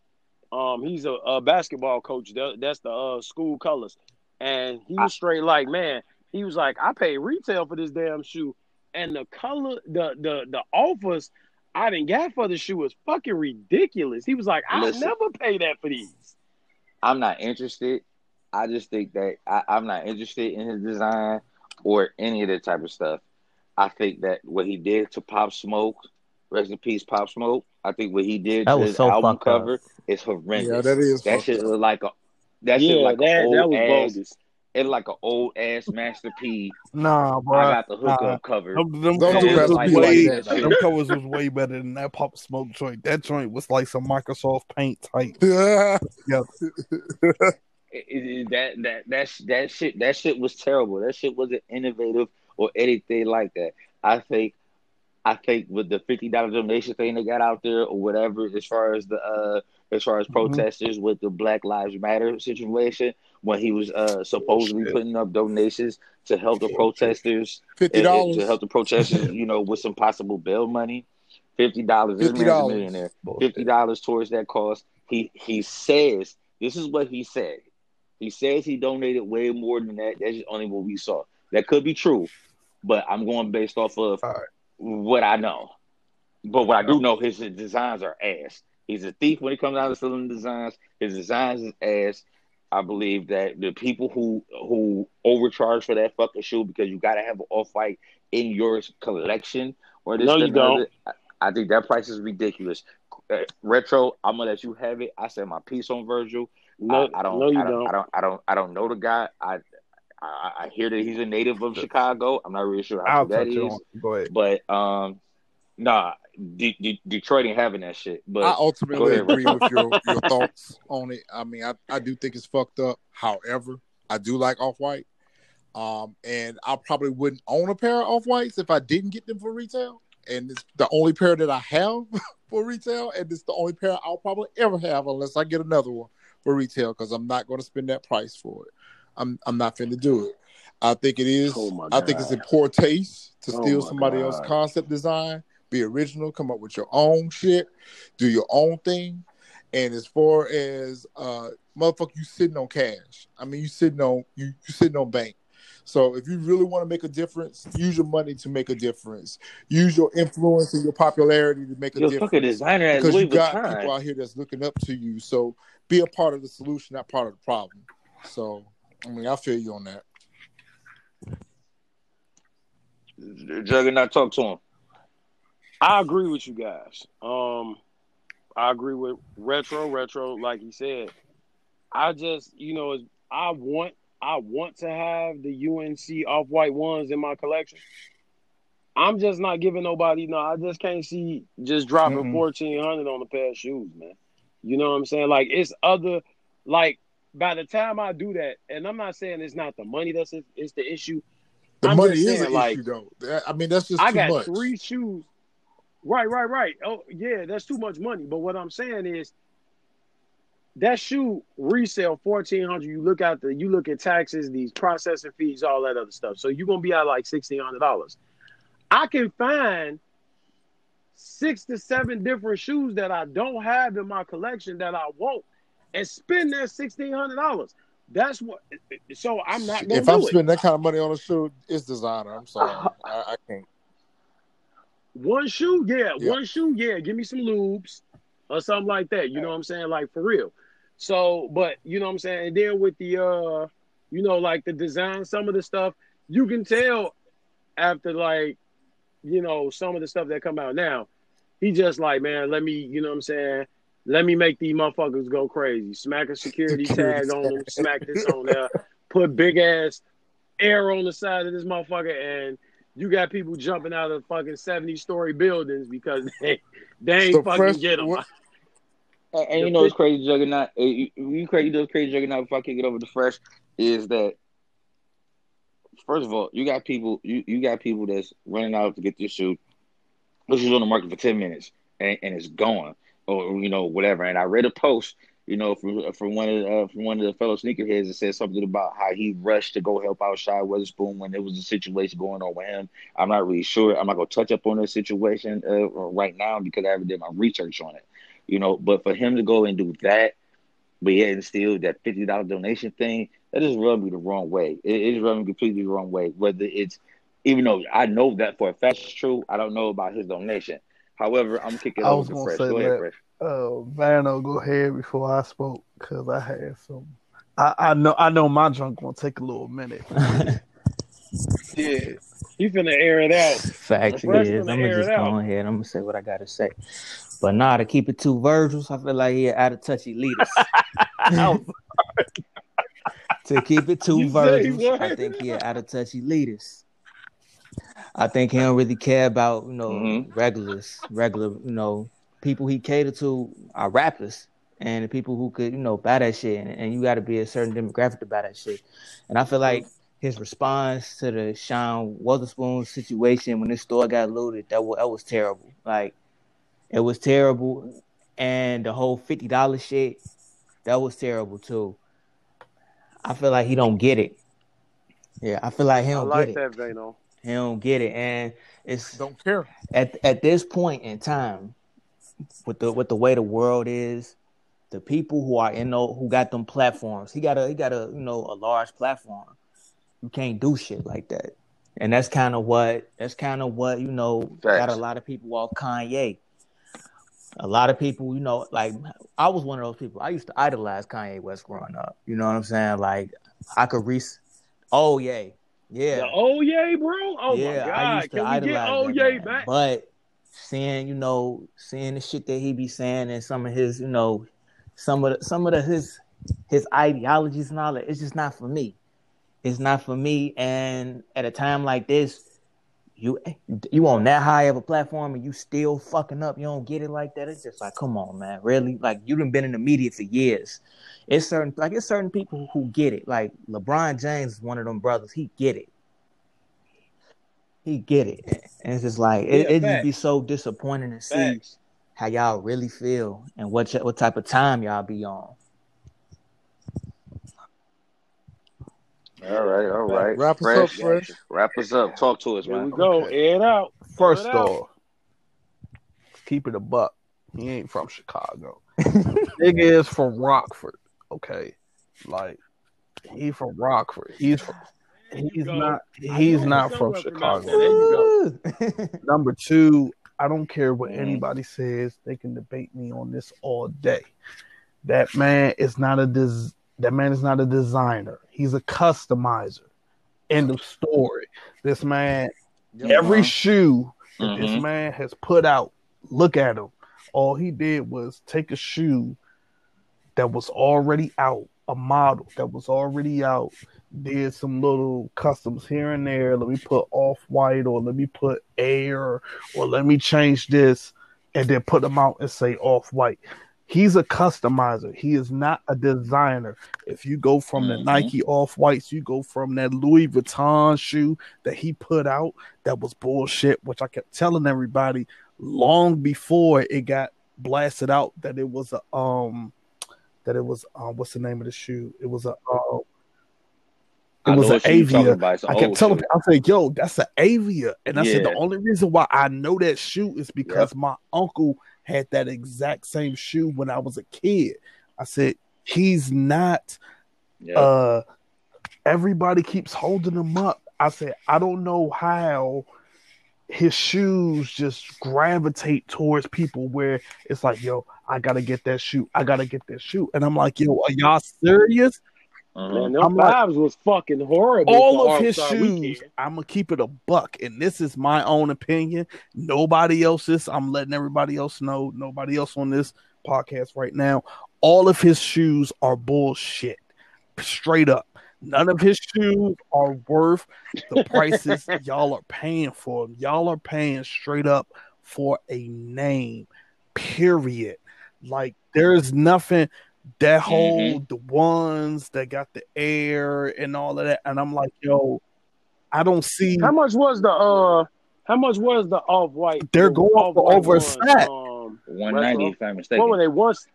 um he's a, a basketball coach. that's the uh, school colors, and he was straight like, man, he was like, I paid retail for this damn shoe, and the color, the the the offers I didn't get for the shoe was fucking ridiculous. He was like, I'll never pay that for these. I'm not interested. I just think that I, I'm not interested in his design or any of that type of stuff. I think that what he did to Pop Smoke, rest in peace, Pop Smoke. I think what he did that to his so album cover up. is horrendous. Yeah, that is. That shit look like a. That yeah, shit like that, that was ass, bogus. It's like an old ass Master P. Nah, bro. I got the hookup nah. cover. Them, them Don't covers, do was to me way, like that. them covers was way better than that Pop Smoke joint. That joint was like some Microsoft Paint type. Yeah. Yep. It- it- that that that sh- that shit that shit was terrible. That shit wasn't innovative or anything like that. I think I think with the fifty dollar donation thing they got out there or whatever, as far as the uh as far as Mhm. protesters with the Black Lives Matter situation, when he was uh supposedly putting up donations to help the protesters Fifty and- and dollars. to help the protesters, you know, with some possible bail money. Fifty dollars. This man's a $50. millionaire. Fifty dollars towards that cost. He he says this is what he said. He says he donated way more than that. That's just only what we saw. That could be true, but I'm going based off of All right. What I know. But what I do know, his designs are ass. He's a thief when it comes down to selling designs. His designs is ass. I believe that the people who who overcharge for that fucking shoe because you got to have an off white in your collection or this No, you don't. other, I think that price is ridiculous. Uh, retro, I'm gonna let you have it. I said my piece on Virgil. No, I, I don't, no, you I don't, don't. I don't, I don't, I don't know the guy. I, I, I hear that he's a native of Chicago. I'm not really sure how I'll true that touch it is, on. Go ahead. but um, nah, D- D- Detroit ain't having that shit. But I ultimately ahead, agree with your, your thoughts on it. I mean, I, I do think it's fucked up. However, I do like off white. Um, and I probably wouldn't own a pair of off whites if I didn't get them for retail. And it's the only pair that I have for retail, and it's the only pair I'll probably ever have unless I get another one for retail because I'm not going to spend that price for it. I'm I'm not finna do it. I think it is. Oh I think it's in poor taste to Oh steal somebody else's concept design, be original, come up with your own shit, do your own thing. And as far as uh motherfucker, you sitting on cash. I mean, you sitting on you you sitting on bank. So if you really want to make a difference, use your money to make a difference. Use your influence and your popularity to make a Yo, difference. fucking designer at because Louis you got Vuitton. people out here that's looking up to you. So be a part of the solution, not part of the problem. So I mean, I feel you on that. Juggernaut, talk to him. I agree with you guys. Um, I agree with retro, retro. Like he said, I just, you know, I want, I want to have the UNC off white ones in my collection. I'm just not giving nobody. No, I just can't see just dropping Mm-mm. fourteen hundred on a pair of shoes, man. You know what I'm saying? Like it's other, like by the time I do that, and I'm not saying it's not the money that's it, it's the issue. The I'm money is an like, issue, though. I mean, that's just I too got much. three shoes. Right, right, right. Oh, yeah, that's too much money. But what I'm saying is that shoe resale fourteen hundred. You look at the you look at taxes, these processing fees, all that other stuff. So you're gonna be at like sixteen hundred dollars. I can find six to seven different shoes that I don't have in my collection that I want and spend that sixteen hundred dollars. That's what. So I'm not gonna If I'm it. spending that kind of money on a shoe, it's designer. I'm sorry, I, I can't. One shoe, yeah. Yeah. One shoe, yeah. Give me some lubes or something like that. You know what I'm saying? Like for real. So, but you know what I'm saying? And then with the uh, you know, like the design, some of the stuff, you can tell after like, you know, some of the stuff that come out now, he just like, man, let me, you know what I'm saying? Let me make these motherfuckers go crazy. Smack a security, Security tag on them, smack this on there, put big ass air on the side of this motherfucker, and you got people jumping out of fucking 70 story buildings because they, they ain't So fucking fresh- get them. what- And, and you know it's crazy, Juggernaut? Uh, You, you crazy, you know what's crazy, Juggernaut? Before I kick it over to Fresh, is that first of all, you got people, you, you got people that's running out to get this shoe. This is on the market for ten minutes, and, and it's gone, or you know whatever. And I read a post, you know, from from one of uh, from one of the fellow sneakerheads that said something about how he rushed to go help out Shy Wotherspoon when there was a situation going on with him. I'm not really sure. I'm not gonna touch up on that situation uh, right now because I haven't did my research on it you know. But for him to go and do that, but yet and still that fifty dollar donation thing, that just rubbed me the wrong way. It, it just rubbed me completely the wrong way. Whether it's even though I know that for a fact it's true, I don't know about his donation. However, I'm kicking I over was to gonna Fresh. say Go ahead, that. Fresh. Uh, Vano, go ahead before I spoke because I had some. I, I know I know my junk gonna take a little minute. yeah, He finna air it out. Facts Fresh is. finna I'm gonna just go ahead. I'm gonna say what I gotta say. But nah, to keep it two Virgils, I feel like he out of touch elitist. to keep it two Virgils. I think he out of touch elitist. I think he don't really care about you know Mhm. regulars, regular you know people he cater to are rappers and the people who could you know buy that shit, and, and you got to be a certain demographic to buy that shit. And I feel like his response to the Sean Wotherspoon situation when his store got looted, that was, that was terrible. Like it was terrible, and the whole fifty dollars shit, that was terrible too. I feel like he don't get it. Yeah, I feel like he don't like get it. that, Vano. He don't get it, and it's Don't care. at at this point in time, with the with the way the world is, the people who are in the, who got them platforms, he got a he got a you know a large platform. You can't do shit like that, and that's kind of what that's kind of what you know got a lot of people off Kanye. A lot of people, you know, like I was one of those people. I used to idolize Kanye West growing up. You know what I'm saying? Like I could re. Oh yeah, yeah. The oh yay, bro. Oh yeah, my I god. used to Can we get oh yay back? But seeing, you know, seeing the shit that he be saying and some of his, you know, some of the, some of the his his ideologies and all that, it's just not for me. It's not for me. And at a time like this, you you on that high of a platform and you still fucking up. You don't get it like that. It's just like, come on, man, really? Like you done been in the media for years. It's certain like it's certain people who get it. Like LeBron James is one of them brothers. He get it. He get it. And it's just like it, Yeah, it just be so disappointing to see Facts. how y'all really feel and what y- what type of time y'all be on. All right, all right. Wrap us up, Fresh. Wrap us up. Talk to us, Here we go. Okay. Air it out. First Throw it off, keep it a buck. He ain't from Chicago. nigga is from Rockford. Okay, like he from Rockford. He's from. He's not. He's not from Chicago. Number two, I don't care what anybody says. They can debate me on this all day. That man is not a des- That man is not a designer. He's a customizer. End of story. This man, every shoe that this mm-hmm. man has put out, look at him. All he did was take a shoe that was already out, a model that was already out, did some little customs here and there. Let me put off white, or let me put air, or let me change this, and then put them out and say off white. He's a customizer. He is not a designer. If you go from the Mhm. Nike off whites, you go from that Louis Vuitton shoe that he put out that was bullshit, which I kept telling everybody long before it got blasted out that it was a um that it was um what's the name of the shoe? It was a uh, it was an what shoe you talking Avia. about. It's an I kept telling people, I said, "Yo, that's an Avia," and I said the only reason why I know that shoe is because my uncle had that exact same shoe when I was a kid. I said he's not. Yeah. Uh, everybody keeps holding him up. I said I don't know how his shoes just gravitate towards people where it's like, yo, I gotta get that shoe. I gotta get that shoe. And I'm like, yo, are y'all serious? Man, them I'm like- was fucking horrible. All of his shoes, Weekend. I'm gonna keep it a buck, and this is my own opinion. Nobody else's. I'm letting everybody else know. Nobody else on this podcast right now. All of his shoes are bullshit. Straight up. None of his shoes are worth the prices y'all are paying for them. Y'all are paying straight up for a name. Period. Like there's nothing that whole the ones that got the air and all of that. And I'm like, yo, I don't see How much was the uh? How much was the off white? They're going for over a sack. Um, 190 if I'm what mistaken. were they once?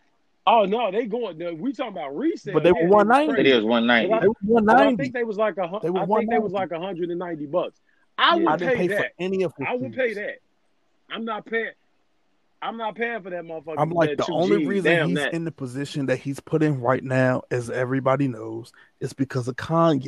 Oh no, they going. We talking about resale, But they were Yeah, 190. crazy. It is 190. But they were But I think they was like a. hun- They were I think they was 190. like 190 bucks. I Yeah. would I pay pay that. for any of his I would pay that. I'm not paying. I'm not paying for that motherfucker. I'm like the only Gs. reason Damn he's that. in the position that he's put in right now, as everybody knows, is because of Kanye.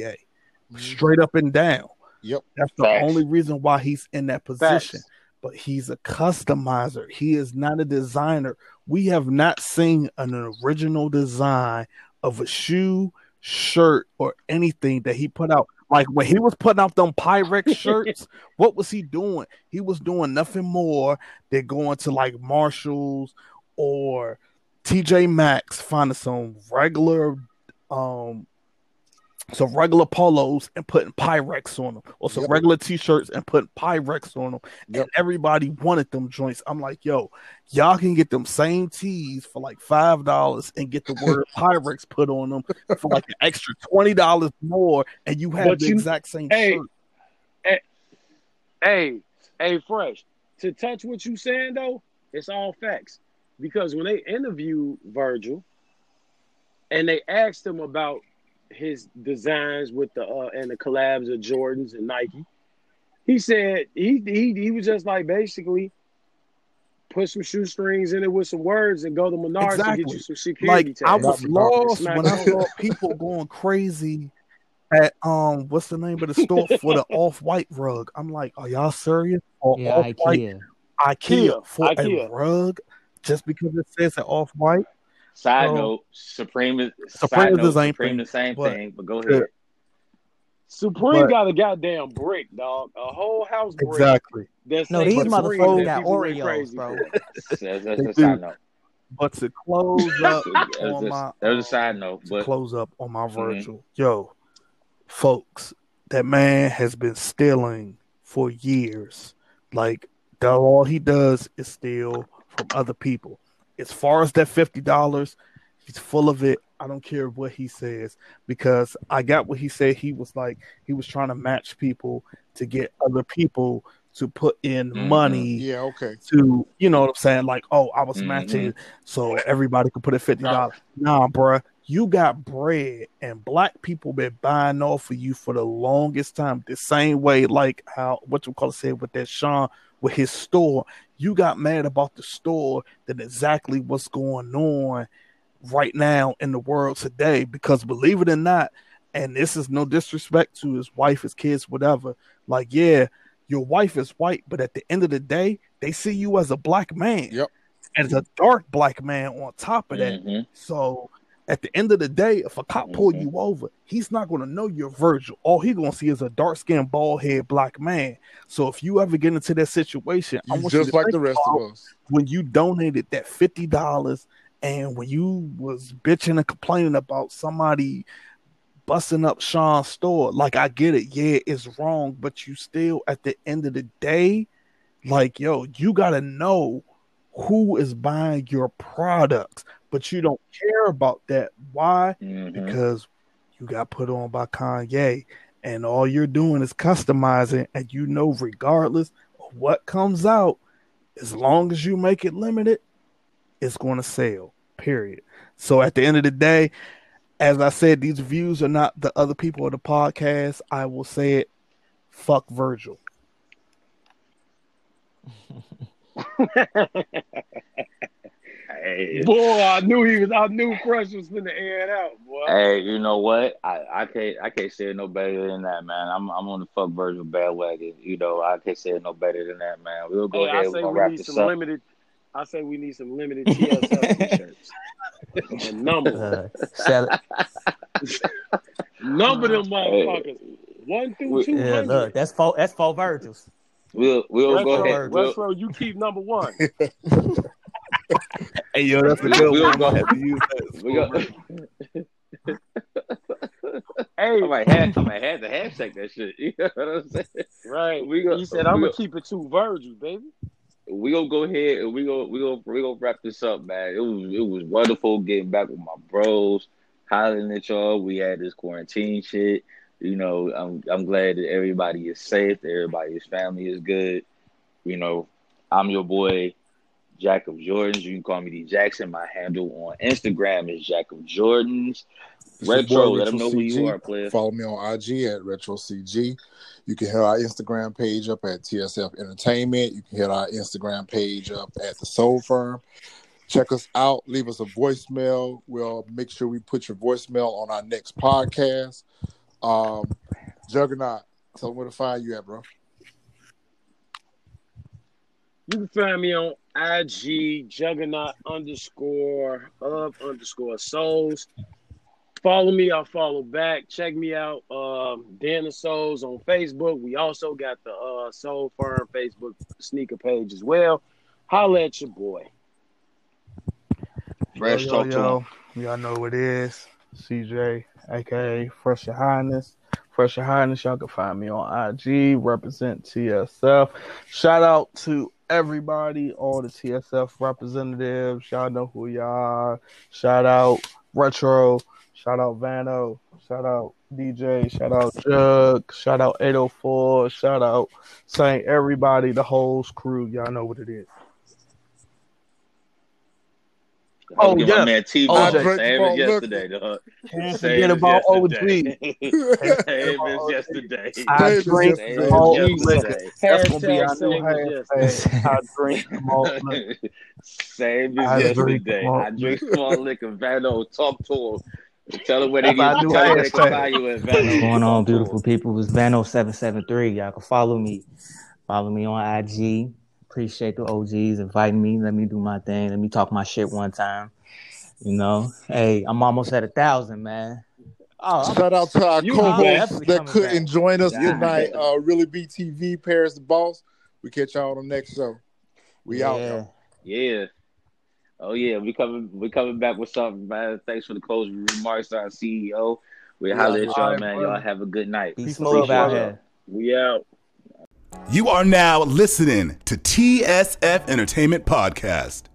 Mm-hmm. Straight up and down. Yep. That's the Facts. only reason why he's in that position. Facts. But he's a customizer. He is not a designer. We have not seen an original design of a shoe, shirt, or anything that he put out. Like when he was putting out them Pyrex shirts, what was he doing? He was doing nothing more than going to like Marshalls or TJ Maxx, finding some regular um some regular polos and putting Pyrex on them, or some Yep. regular t-shirts and putting Pyrex on them. Yep. And everybody wanted them joints. I'm like, yo, y'all can get them same tees for like five dollars and get the word Pyrex put on them for like an extra twenty dollars more, and you have But the you- exact same Hey, shirt. Hey, hey, hey, fresh. To touch what you saying though, it's all facts. Because when they interviewed Virgil and they asked him about his designs with the uh, and the collabs of Jordans and Nike, he said he he he was just like basically put some shoestrings in it with some words and go to Menards to get you some security Like I was lost when I saw people going crazy at um what's the name of the store for the off white rug. I'm like, are y'all serious? Or Yeah, off white IKEA. IKEA Ikea. for Ikea. a rug just because it says it off white? Side So- note, Supreme is Supreme side is note, the same Supreme thing, the same but- thing, but go Yeah. ahead. Supreme But- got a goddamn brick, dog. A whole house brick. Exactly. That's No, these Supreme motherfuckers that got Oreos, bro. for. That's, that's, a side note. But to close up on a- my that was a side note, to but close up on my Mhm. Yo, folks, that man has been stealing for years. Like that all he does is steal from other people. As far as that fifty dollars, he's full of it. I don't care what he says because I got what he said. He was like he was trying to match people to get other people to put in Mhm. money Yeah, okay. to you know what I'm saying, like, oh, I was Mhm. matching so everybody could put in fifty dollars. Nah, bruh, you got bread and black people been buying off of you for the longest time. The same way, like how what you call it said with that Sean with his store, you got mad about the store than exactly what's going on right now in the world today. Because believe it or not, and this is no disrespect to his wife, his kids, whatever. Like, yeah, your wife is white, but at the end of the day, they see you as a black man. Yep. As a dark black man on top of that. Mhm. So at the end of the day, if a cop pull mm-hmm. you over, he's not gonna know you're Virgil. All he gonna see is a dark skinned, bald head black man. So if you ever get into that situation, I want you just to like the rest of us. when you donated that fifty dollars and when you was bitching and complaining about somebody busting up Sean's store, like I get it, yeah, it's wrong, but you still at the end of the day, like yo, you gotta know who is buying your products, but you don't care about that. Why? Mhm. Because you got put on by Kanye, and all you're doing is customizing, and you know, regardless of what comes out, as long as you make it limited, it's going to sell. Period. So at the end of the day, as I said, these views are not the other people of the podcast. I will say it. Fuck Virgil. Hey, Boy, I knew he was. I knew Fresh was gonna air it out, boy. Hey, you know what? I, I can't I can't say it no better than that, man. I'm I'm on the fuck version Virgil bandwagon. You know, I can't say it no better than that, man. We'll go Hey, ahead. I We're say gonna we wrap need this some up. limited. I say we need some limited TSL t-shirts and number them. Uh, sell it. number them motherfuckers. One through two Yeah, look, that's four. That's four Virgils. We'll we'll go Retro, ahead. We'll, you keep number one. Hey, yo, that's a We- good we'll one. I'm go- gonna have to use that. we go, Hey, I might have I might have to hashtag that shit. You know what I'm saying? right? We go- he said, "I'm gonna keep it two Virgil, baby." we gonna go ahead and we go we go we gonna wrap this up, man. It was it was wonderful getting back with my bros, hollering at y'all. We had this quarantine shit. You know, I'm I'm glad that everybody is safe, that everybody's family is good. You know, I'm your boy, Jack of Jordans. You can call me D Jackson. My handle on Instagram is Jack of Jordans. It's your Retro, boy, let them Retro know who you are, player. Follow me on IG at RetroCG. You can hit our Instagram page up at TSF Entertainment. You can hit our Instagram page up at the Soul Firm. Check us out. Leave us a voicemail. We'll make sure we put your voicemail on our next podcast. Um, Juggernaut, tell them where to find you at, bro. You can find me on IG Juggernaut underscore of underscore souls. Follow me, I'll follow back. Check me out, um, Dan the Souls on Facebook. We also got the uh, Soul Firm Facebook sneaker page as well. Holla at your boy. Fresh yo, talk yo, to yo. him. Y'all know what it is. CJ, aka Fresh Your Highness. Fresh Your Highness. Y'all can find me on IG. Represent TSF. Shout out to everybody, all the TSF representatives. Y'all know who y'all are. Shout out Retro. Shout out Vano. Shout out DJ. Shout out Jug. Shout out 804. Shout out saying everybody, the whole crew. Y'all know what it is. Oh, Give yeah. my man T Oh, Same Jay. as yesterday, dog. Can't Same forget as about OG. yesterday. Same as yesterday. I drink as malt liquor. That's gonna be our new same as hashtag. I drink the malt liquor. Same as yesterday. I drink small liquor. Vano, talk to him. Tell him where they That's our can, tell they can hashtag. find you at What's going on, beautiful people? It's Vano773. Y'all can follow me. Follow me on IG. Appreciate the OGs inviting me. Let me do my thing. Let me talk my shit one time. You know, hey, I'm almost at a thousand, man. Oh, Shout out to our co-hosts that couldn't back. join us Yeah. tonight. Uh, really BTV, Paris the Boss. We catch y'all on the next show. We out. yeah. y'all. Yeah. Oh yeah, we coming we coming back with something, man. Thanks for the closing remarks, our CEO. We Yeah, holler at y'all, alright, man. brother. Y'all have a good night. Be Peace smooth love, out here. We out. You are now listening to TSF Entertainment Podcast.